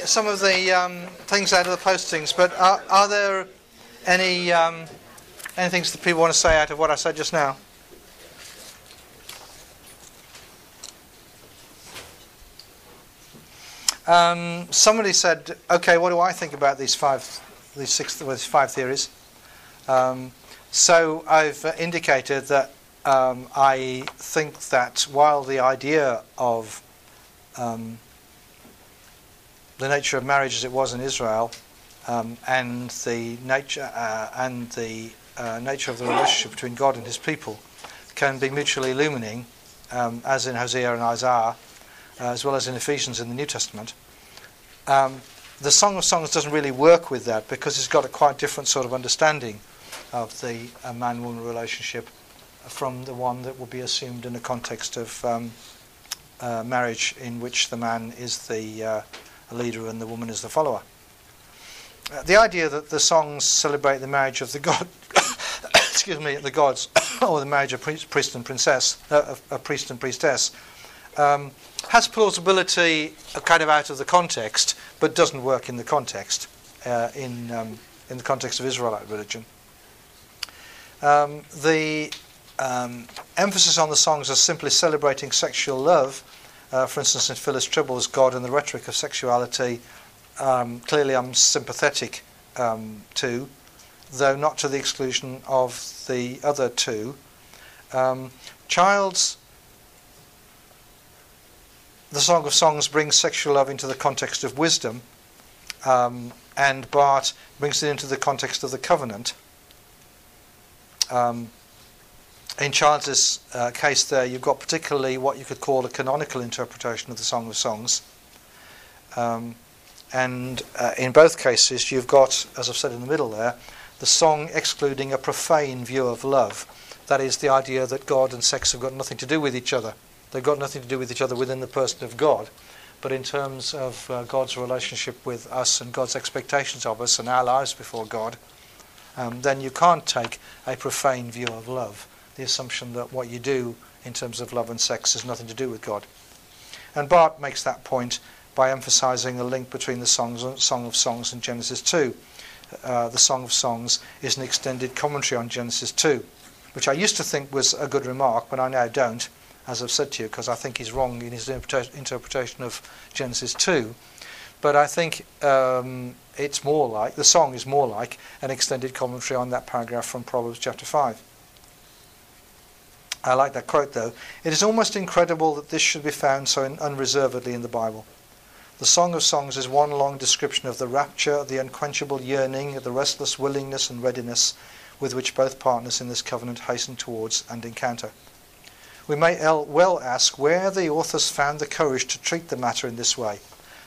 Some of the um, things out of the postings, but are, are there any um, any things that people want to say out of what I said just now? Um, somebody said, "Okay, what do I think about these five, these six, well, these five theories?" Um, so I've indicated that um, I think that while the idea of um, the nature of marriage as it was in Israel um, and the nature uh, and the uh, nature of the relationship between God and His people can be mutually illumining, um, as in Hosea and Isaiah, uh, as well as in Ephesians in the New Testament. Um, the Song of Songs doesn't really work with that because it's got a quite different sort of understanding of the uh, man-woman relationship from the one that would be assumed in the context of um, uh, marriage, in which the man is the uh, leader and the woman is the follower. Uh, the idea that the songs celebrate the marriage of the god, excuse me, the gods, or the marriage of priest, and princess, uh, a priest and priestess, um, has plausibility uh, kind of out of the context, but doesn't work in the context, in um, in the context of Israelite religion. Um, the um, emphasis on the songs as simply celebrating sexual love, uh, for instance, in Phyllis Trible's God and the Rhetoric of Sexuality, um, clearly I'm sympathetic um, to, though not to the exclusion of the other two. Um, Childs' The Song of Songs brings sexual love into the context of wisdom, um, and Barth brings it into the context of the covenant. Um, in Childs' uh, case, there you've got particularly what you could call a canonical interpretation of the Song of Songs. Um, and uh, in both cases, you've got, as I've said in the middle there, the song excluding a profane view of love. That is the idea that God and sex have got nothing to do with each other. They've got nothing to do with each other within the person of God. But in terms of uh, God's relationship with us and God's expectations of us and our lives before God, um, then you can't take a profane view of love. The assumption that what you do in terms of love and sex has nothing to do with God. And Barth makes that point by emphasizing a link between the songs, Song of Songs and Genesis 2. Uh, the Song of Songs is an extended commentary on Genesis 2, which I used to think was a good remark, but I now don't, as I've said to you, because I think he's wrong in his interpretation of Genesis 2. But I think um, it's more like, the song is more like an extended commentary on that paragraph from Proverbs chapter 5. I like that quote though. It is almost incredible that this should be found so unreservedly in the Bible. The Song of Songs is one long description of the rapture, the unquenchable yearning, the restless willingness and readiness with which both partners in this covenant hasten towards and encounter. We may well ask where the authors found the courage to treat the matter in this way,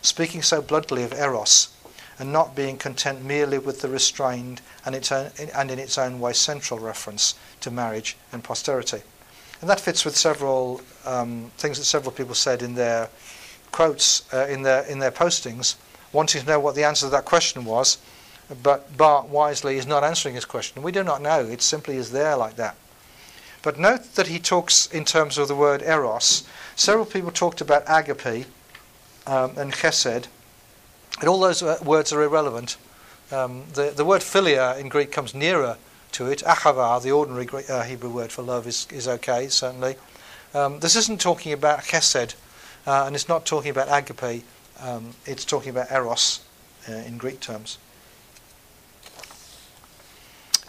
speaking so bluntly of eros, and not being content merely with the restrained and, its own, and in its own way central reference to marriage and posterity. And that fits with several um, things that several people said in their quotes uh, in their in their postings, wanting to know what the answer to that question was, but Barth wisely is not answering his question. We do not know. It simply is there like that. But note that he talks in terms of the word eros. Several people talked about agape um, and chesed, and all those uh, words are irrelevant. Um, the, the word philia in Greek comes nearer to it. Ahava, the ordinary Greek, uh, Hebrew word for love, is, is okay, certainly. Um, this isn't talking about chesed, uh, and it's not talking about agape, um, it's talking about eros uh, in Greek terms.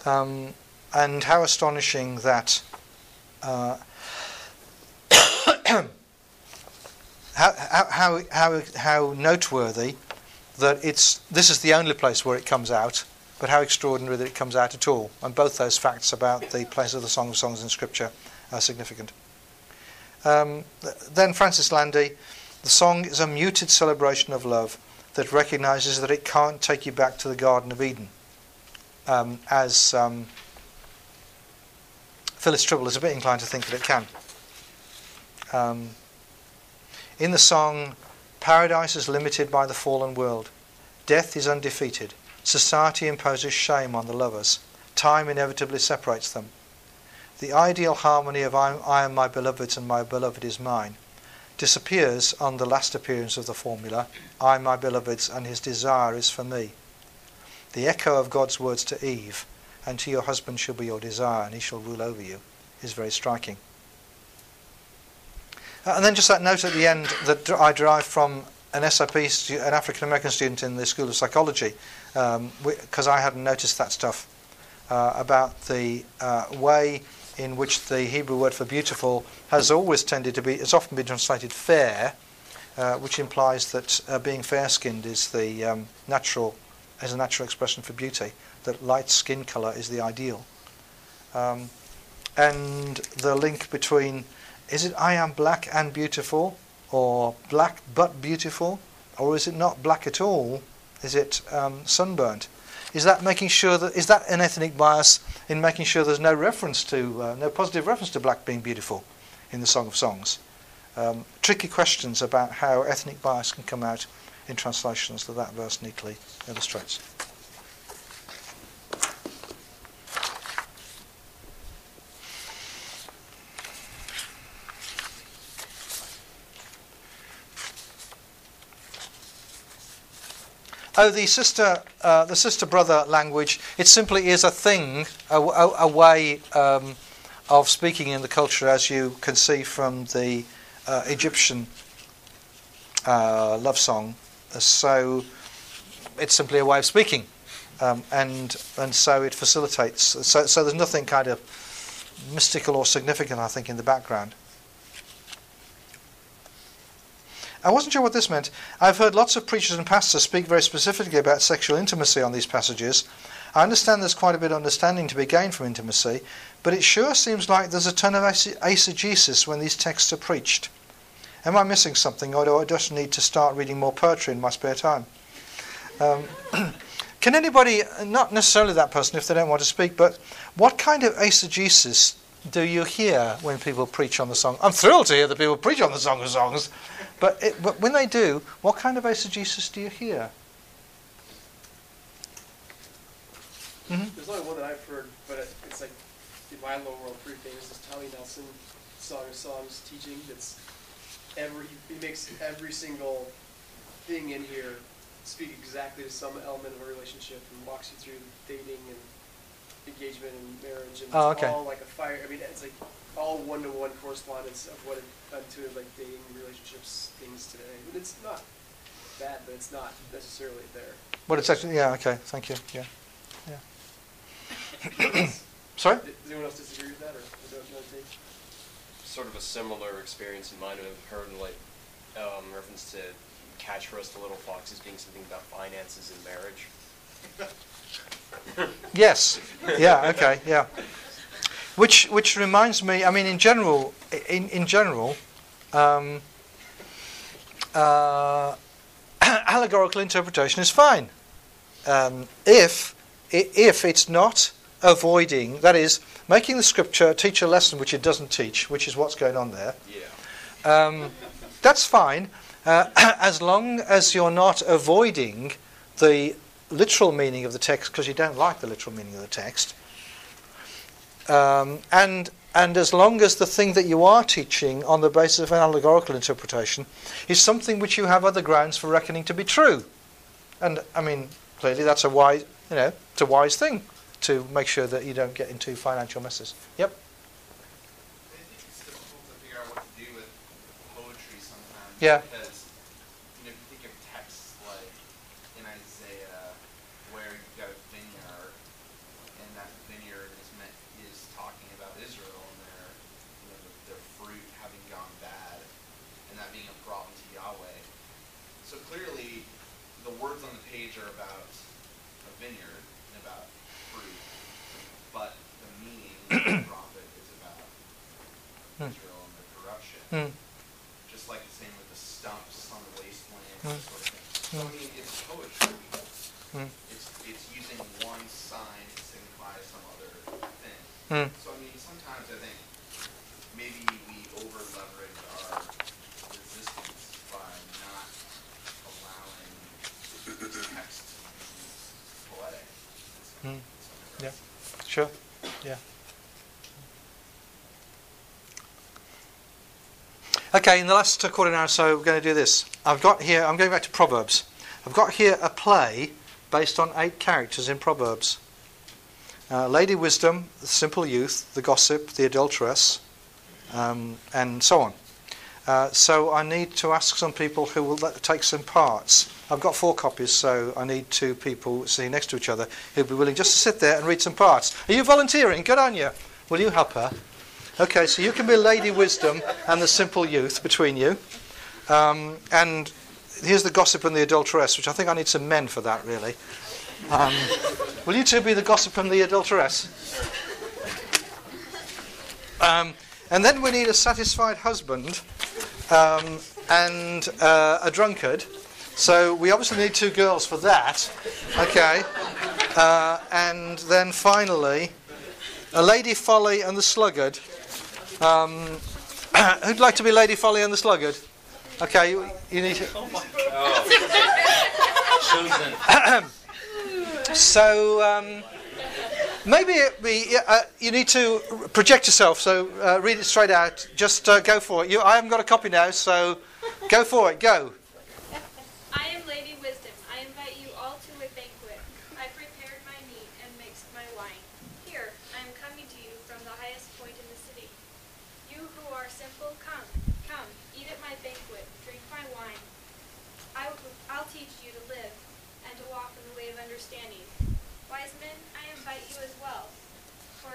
Um, and how astonishing that uh, how, how, how, how noteworthy that it's this is the only place where it comes out, but how extraordinary that it comes out at all. And both those facts about the place of the Song of Songs in Scripture are significant. Um, then Francis Landy, the song is a muted celebration of love that recognizes that it can't take you back to the Garden of Eden, um, as um, Phyllis Trible is a bit inclined to think that it can. Um, in the song, paradise is limited by the fallen world. Death is undefeated. Society imposes shame on the lovers. Time inevitably separates them. The ideal harmony of I, I am my beloved's and my beloved is mine disappears on the last appearance of the formula I, my beloved's, and his desire is for me. The echo of God's words to Eve, and to your husband shall be your desire, and he shall rule over you, is very striking. Uh, and then just that note at the end that I derived from an stu- an African American student in the School of Psychology, because um, I hadn't noticed that stuff uh, about the uh, way in which the Hebrew word for beautiful has always tended to be, it's often been translated fair, uh, which implies that uh, being fair-skinned is the um, natural, is a natural expression for beauty. That light skin color is the ideal, um, and the link between is it I am black and beautiful, or black but beautiful, or is it not black at all? Is it um, sunburnt? Is that making sure that is that an ethnic bias in making sure there's no reference to uh, no positive reference to black being beautiful in the Song of Songs? Um, tricky questions about how ethnic bias can come out in translations that that verse neatly illustrates. Oh, the sister, uh, the sister brother language. It simply is a thing, a, a, a way um, of speaking in the culture, as you can see from the uh, Egyptian uh, love song. So, it's simply a way of speaking, um, and and so it facilitates. So so there's nothing kind of mystical or significant, I think, in the background. I wasn't sure what this meant. I've heard lots of preachers and pastors speak very specifically about sexual intimacy on these passages. I understand there's quite a bit of understanding to be gained from intimacy, but it sure seems like there's a ton of eisegesis when these texts are preached. Am I missing something, or do I just need to start reading more poetry in my spare time? Um, can anybody, not necessarily that person if they don't want to speak, but what kind of eisegesis do you hear when people preach on the song? I'm thrilled to hear that people preach on the Song of Songs, but, it, but when they do, what kind of eisegesis do you hear? Mm-hmm. There's only one that I've heard, but it's like in my little world pretty famous is Tommy Nelson, Song of Songs teaching. That's every he makes every single thing in here speak exactly to some element of a relationship and walks you through dating and engagement and marriage and oh, it's okay. all like a fire. I mean, it's like all one to one correspondence of what it done to like dating relationships things today. But it's not bad, but it's not necessarily there. But it's actually yeah okay. Thank you. Yeah. Yeah. Sorry? Does anyone else disagree with that, or take? Sort of a similar experience in mind. I've heard like um, reference to catch for us the little foxes being something about finances and marriage. yes. Yeah. Okay. Yeah. Which which reminds me. I mean, in general, in in general, um, uh, allegorical interpretation is fine um, if if it's not avoiding, that is, making the scripture teach a lesson which it doesn't teach, which is what's going on there. Yeah. Um, that's fine, uh, as long as you're not avoiding the literal meaning of the text because you don't like the literal meaning of the text. Um, and and as long as the thing that you are teaching on the basis of an allegorical interpretation is something which you have other grounds for reckoning to be true. And I mean, clearly that's a wise, you know, it's a wise thing to make sure that you don't get into financial messes. Yep. I think it's difficult to figure out what to do with poetry sometimes. Yeah. Because you know, if you think of texts like in Isaiah where you've got a vineyard and that vineyard is meant is talking about Israel and their you know, their fruit having gone bad and that being a problem to Yahweh. So clearly the words on the page are about a vineyard but the meaning of the prophet is about Hmm. Israel and their corruption. Mm. Just like the same with the stumps on the wasteland, Hmm. sort of thing. So I mean, it's poetry. Mm. It's it's using one sign to signify some other thing. Mm. So I mean, sometimes I think maybe we over leverage our resistance by not allowing the text to be poetic. in some- Mm. in some Yeah. regards. Sure. Yeah. Okay, in the last quarter hour or so, we're going to do this. I've got here, I'm going back to Proverbs. I've got here a play based on eight characters in Proverbs uh, Lady Wisdom, the simple youth, the gossip, the adulteress, um, and so on. Uh, so I need to ask some people who will let, take some parts. I've got four copies, so I need two people sitting next to each other who'll be willing just to sit there and read some parts. Are you volunteering? Good on you. Will you help her? Okay, so you can be Lady Wisdom and the simple youth between you. Um, and here's the gossip and the adulteress, which I think I need some men for that, really. Um, will you two be the gossip and the adulteress? Um, and then we need a satisfied husband um, and uh, a drunkard. So we obviously need two girls for that. Okay. Uh, and then finally, a Lady Folly and the Sluggard. Um, who'd like to be Lady Folly and the Sluggard? Okay, you, you need. To... Oh my God. so um, maybe it be uh, you need to project yourself. So uh, read it straight out. Just uh, go for it. You, I haven't got a copy now, so go for it. Go. I am Lady Wisdom. I invite you all to a banquet. I prepared my meat and mixed my wine. Here, I am coming to you from the highest point in the city. You who are simple, come, come, eat at my banquet, drink my wine. I, will teach you to live, and to walk in the way of understanding. Wise men, I invite you as well, for,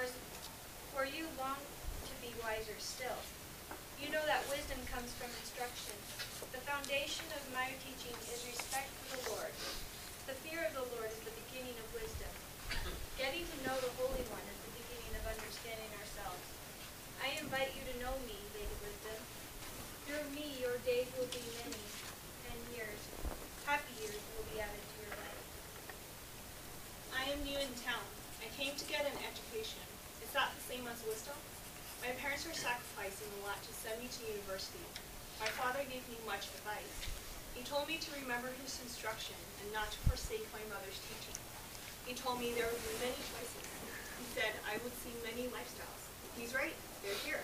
for you long to be wiser still. You know that wisdom comes from instruction. The foundation of my teaching is respect for the Lord. The fear of the Lord is the beginning of wisdom. Getting to know the Holy One is the beginning of understanding ourselves. I invite you to know me, Lady Wisdom. Through me, your days will be many, and years, happy years, will be added to your life. I am new in town. I came to get an education. Is that wisdom? My parents were sacrificing a lot to send me to university. My father gave me much advice. He told me to remember his instruction and not to forsake my mother's teaching. He told me there would be many choices. He said I would see many lifestyles. He's right. They're here.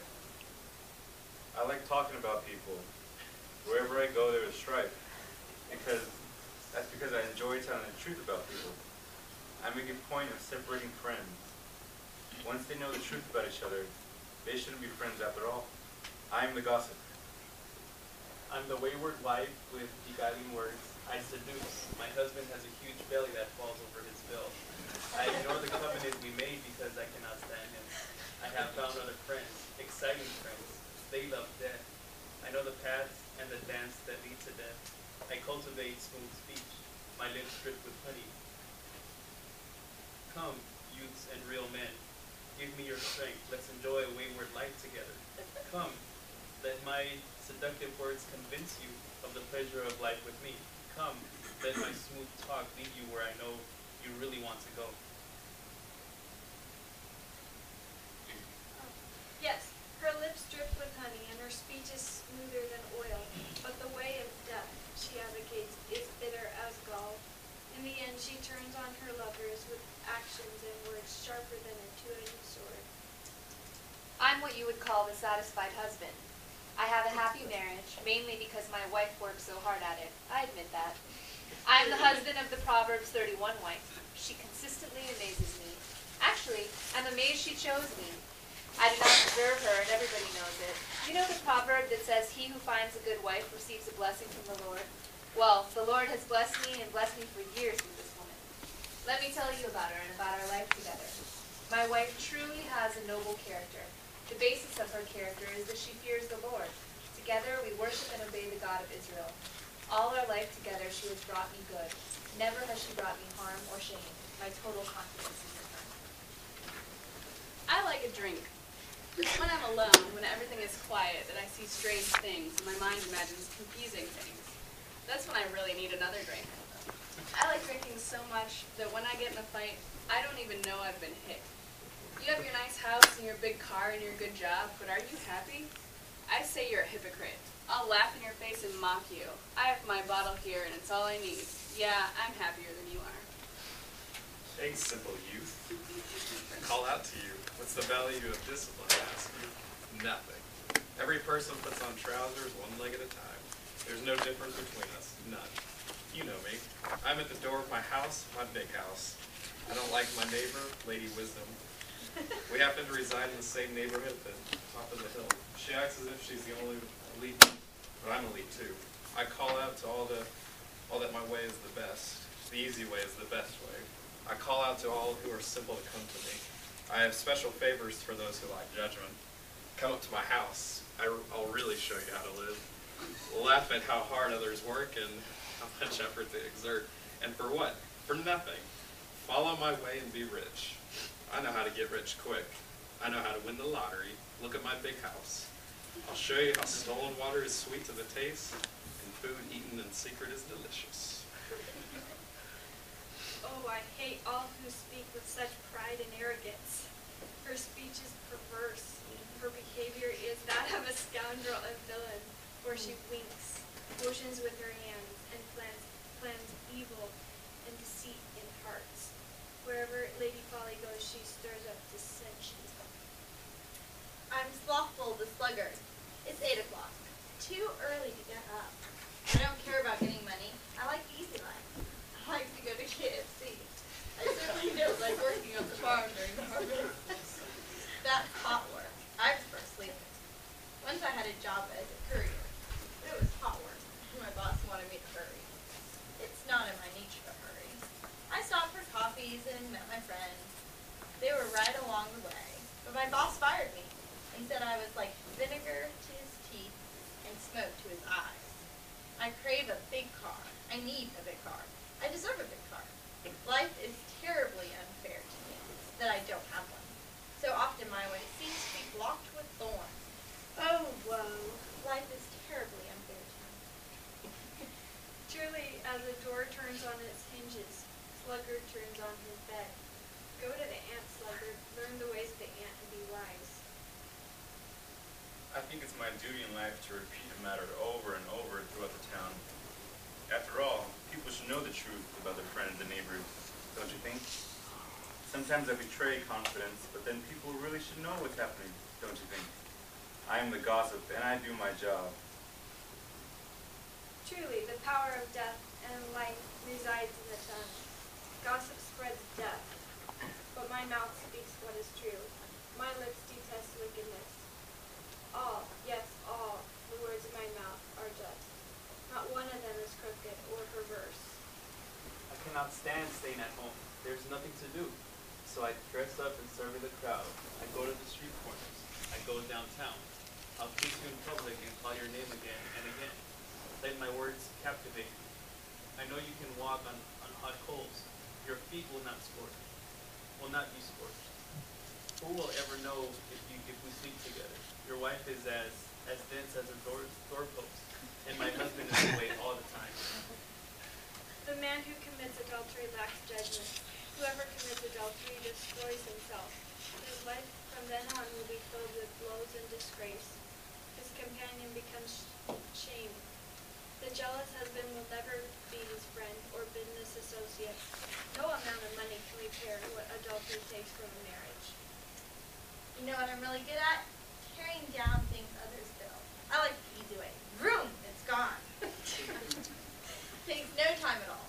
I like talking about people. Wherever I go, there is strife. Because that's because I enjoy telling the truth about people. I make a point of separating friends. Once they know the truth about each other, they shouldn't be friends after all. I am the gossip. I'm the wayward wife with beguiling words. I seduce. My husband has a huge belly that falls over his bill. I ignore the covenant we made because I cannot stand him. I have found other friends, exciting friends. They love death. I know the paths and the dance that lead to death. I cultivate smooth speech, my lips drip with honey. Come, youths and real men, give me your strength. Let's enjoy a wayward life together. Come, let my seductive words convince you of the pleasure of life with me. Come, let my smooth talk lead you where I know you really want to go. Um, yes, her lips drip with honey, and her speech is smoother than oil. But the way of death she advocates is bitter as gall. In the end, she turns on her lovers with actions and words sharper than. I'm what you would call the satisfied husband. I have a happy marriage, mainly because my wife works so hard at it. I admit that. I am the husband of the Proverbs 31 wife. She consistently amazes me. Actually, I'm amazed she chose me. I do not deserve her, and everybody knows it. You know the proverb that says, He who finds a good wife receives a blessing from the Lord? Well, the Lord has blessed me and blessed me for years with this woman. Let me tell you about her and about our life together. My wife truly has a noble character. The basis of her character is that she fears the Lord. Together we worship and obey the God of Israel. All our life together she has brought me good. Never has she brought me harm or shame. My total confidence is in her. I like a drink. It's when I'm alone, when everything is quiet, that I see strange things and my mind imagines confusing things. That's when I really need another drink. I like drinking so much that when I get in a fight, I don't even know I've been hit. You have your nice house and your big car and your good job, but are you happy? I say you're a hypocrite. I'll laugh in your face and mock you. I have my bottle here and it's all I need. Yeah, I'm happier than you are. Thanks, simple youth. I call out to you. What's the value of discipline, I ask you? Nothing. Every person puts on trousers one leg at a time. There's no difference between us. None. You know me. I'm at the door of my house, my big house. I don't like my neighbor, Lady Wisdom. We happen to reside in the same neighborhood at the top of the hill. She acts as if she's the only elite, but I'm elite too. I call out to all the, all that my way is the best. The easy way is the best way. I call out to all who are simple to come to me. I have special favors for those who lack judgment. Come up to my house. I, will really show you how to live. Laugh at how hard others work and how much effort they exert. And for what? For nothing. Follow my way and be rich. I know how to get rich quick. I know how to win the lottery. Look at my big house. I'll show you how stolen water is sweet to the taste and food eaten in secret is delicious. Oh, I hate all who speak with such pride and arrogance. Her speech is perverse. Her behavior is that of a scoundrel and villain, for she winks, motions with her hands, and plans, plans evil and deceit in hearts. Wherever Lady Folly goes, she stirs up dissension. I'm slothful, the sluggard. It's eight o'clock. Too early to get up. I don't care about getting money. I like easy life. I like to go to KFC. I certainly don't like working on the farm during the harvest. That's hot work. I prefer sleeping. Once I had a job as a courier. But it was hot work, and my boss wanted me to hurry. It's not in my nature to hurry. They were right along the way. But my boss fired me and said I was like vinegar to his teeth and smoke to his eyes. I crave a big car. I need a big car. I deserve a big car. Life is terribly unfair to me that I don't have one. So often my way seems to be blocked with thorns. Oh, woe. Life is terribly unfair to me. Truly, as a door turns on its hinges, sluggard turns on his bed. Go to the ant, learn the ways of the ant and be wise. I think it's my duty in life to repeat a matter over and over throughout the town. After all, people should know the truth about their friends and neighbors, don't you think? Sometimes I betray confidence, but then people really should know what's happening, don't you think? I am the gossip, and I do my job. Truly, the power of death and life resides in the tongue. Gossip spreads death, but my mouth speaks what is true. My lips detest wickedness. All, yes, all, the words of my mouth are just. Not one of them is crooked or perverse. I cannot stand staying at home. There's nothing to do. So I dress up and survey the crowd. I go to the street corners. I go downtown. I'll kiss you in public and call your name again and again. Let my words captivate you. I know you can walk on, on hot coals. Your feet will not scorch, will not be scorched. Who will ever know if you if we sleep together? Your wife is as as dense as a door doorpost, and my husband is away all the time. The man who commits adultery lacks judgment. Whoever commits adultery destroys himself. His life from then on will be filled with blows and disgrace. His companion becomes shame. The jealous husband will never be his friend or business associate. No amount of money can repair what adultery takes from a marriage. You know what I'm really good at? Tearing down things others build. I like the easy way. Vroom, it's gone. Takes no time at all.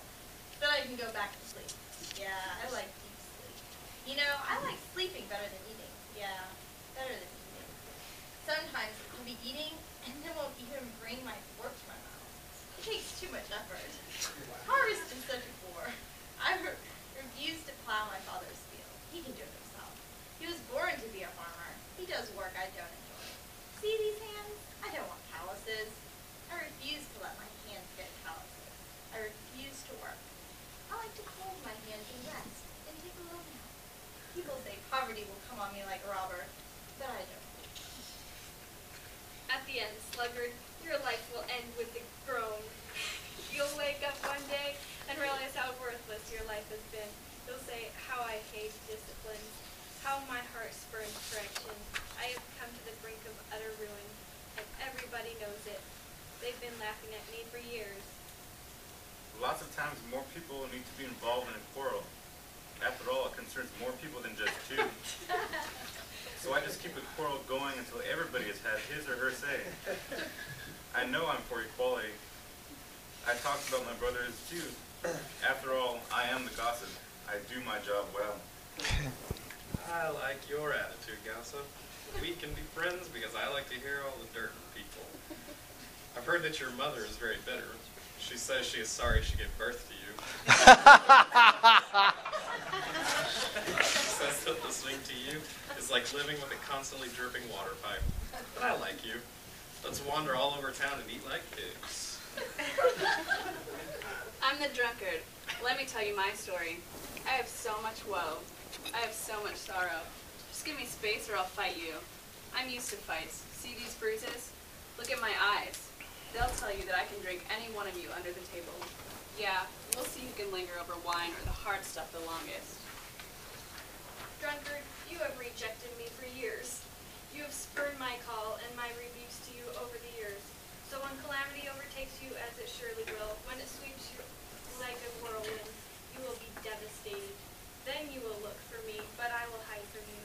Then I can go back to sleep. Yeah, I like deep sleep. You know, I like sleeping better than eating. Yeah, better than eating. Sometimes I'll be eating and then won't even bring my fork to my mouth. It takes too much effort. Harvest is such a bore. I re- refuse to plow my father's field. He can do it himself. He was born to be a farmer. He does work I don't enjoy. See these hands? I don't want calluses. I refuse to let my hands get calluses. I refuse to work. I like to hold my hands and rest and take a little nap. People say poverty will come on me like a robber, but I don't. At the end, sluggard, your life will end with a groan. You'll wake up one day and realize how worthless your life has been. You'll say, how I hate discipline, how my heart spurns correction. I have come to the brink of utter ruin, and everybody knows it. They've been laughing at me for years. Lots of times more people need to be involved in a quarrel. After all, it concerns more people than just two. So I just keep the quarrel going until everybody has had his or her say. I know I'm for equality. I talked about my brothers too. After all, I am the gossip. I do my job well. I like your attitude, Gossip. We can be friends because I like to hear all the dirt from people. I've heard that your mother is very bitter. She says she is sorry she gave birth to you. she says that listening to you is like living with a constantly dripping water pipe. But I like you. Let's wander all over town and eat like pigs. I'm the drunkard. Let me tell you my story. I have so much woe. I have so much sorrow. Just give me space or I'll fight you. I'm used to fights. See these bruises? Look at my eyes. They'll tell you that I can drink any one of you under the table. Yeah, we'll see who can linger over wine or the hard stuff the longest. Drunkard, you have rejected me for years. You have spurned my call and my rebukes to you over the years. So when calamity overtakes you, as it surely will, when it sweeps you like a whirlwind, you will be devastated. Then you will look for me, but I will hide from you.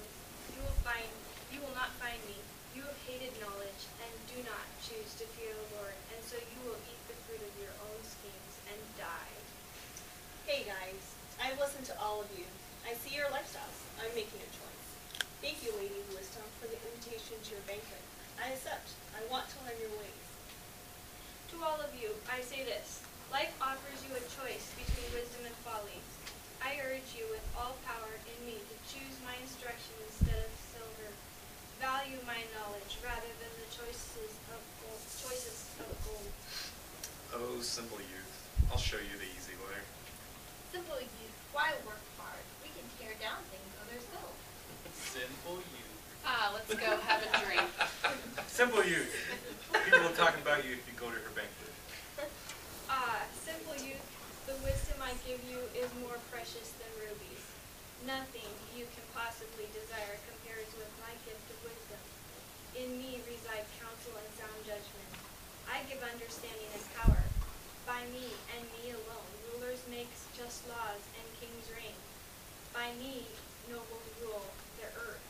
You will find, you will not find me. You have hated knowledge and do not choose to fear the Lord, and so you will eat the fruit of your own schemes and die. Hey guys, I've listened to all of you. I see your lifestyles. I'm making. Thank you, Lady Wisdom, for the invitation to your banquet. I accept. I want to learn your ways. To all of you, I say this. Life offers you a choice between wisdom and folly. I urge you with all power in me to choose my instruction instead of silver. Value my knowledge rather than the choices of gold. Choices of gold. Oh, simple youth. I'll show you the easy way. Simple youth, why work hard? We can tear down things others build. Simple you. Ah, let's go have a drink. Simple youth. People will talk about you if you go to her banquet. Ah, simple youth, the wisdom I give you is more precious than rubies. Nothing you can possibly desire compares with my gift of wisdom. In me reside counsel and sound judgment. I give understanding and power. By me and me alone, rulers make just laws and kings reign. By me, nobles rule the earth.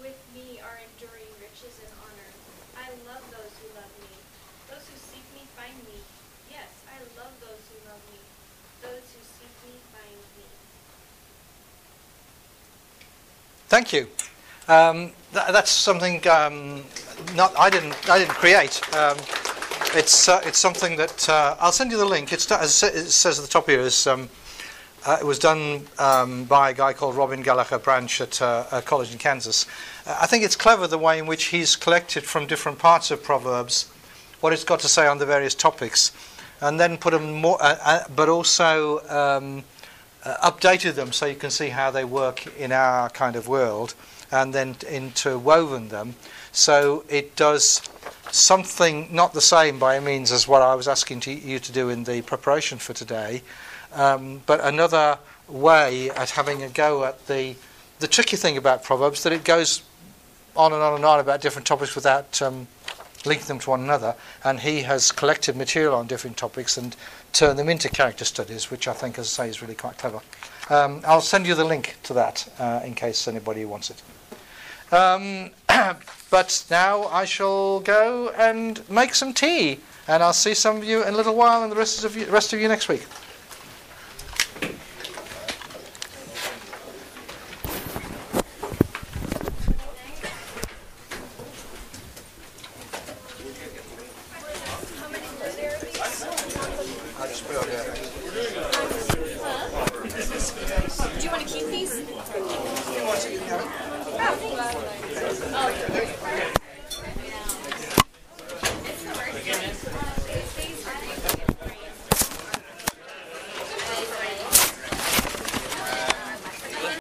With me are enduring riches and honor. I love those who love me. Those who seek me find me. Yes, I love those who love me. Those who seek me find me. Thank you. Um, tha- that's something um, not I didn't I didn't create. Um, it's uh, it's something that uh, I'll send you the link. It's it says at the top here is um, uh, it was done um, by a guy called Robin Gallagher Branch at uh, a college in Kansas. Uh, I think it's clever the way in which he's collected from different parts of Proverbs what it's got to say on the various topics, and then put them more, uh, uh, but also um, uh, updated them so you can see how they work in our kind of world, and then interwoven them. So it does something not the same by means as what I was asking to you to do in the preparation for today, um, but another way at having a go at the the tricky thing about Proverbs that it goes on and on and on about different topics without um, linking them to one another, and he has collected material on different topics and turned them into character studies, which I think, as I say, is really quite clever. Um, I'll send you the link to that uh, in case anybody wants it. Um, but now I shall go and make some tea, and I'll see some of you in a little while, and the rest of you, rest of you next week.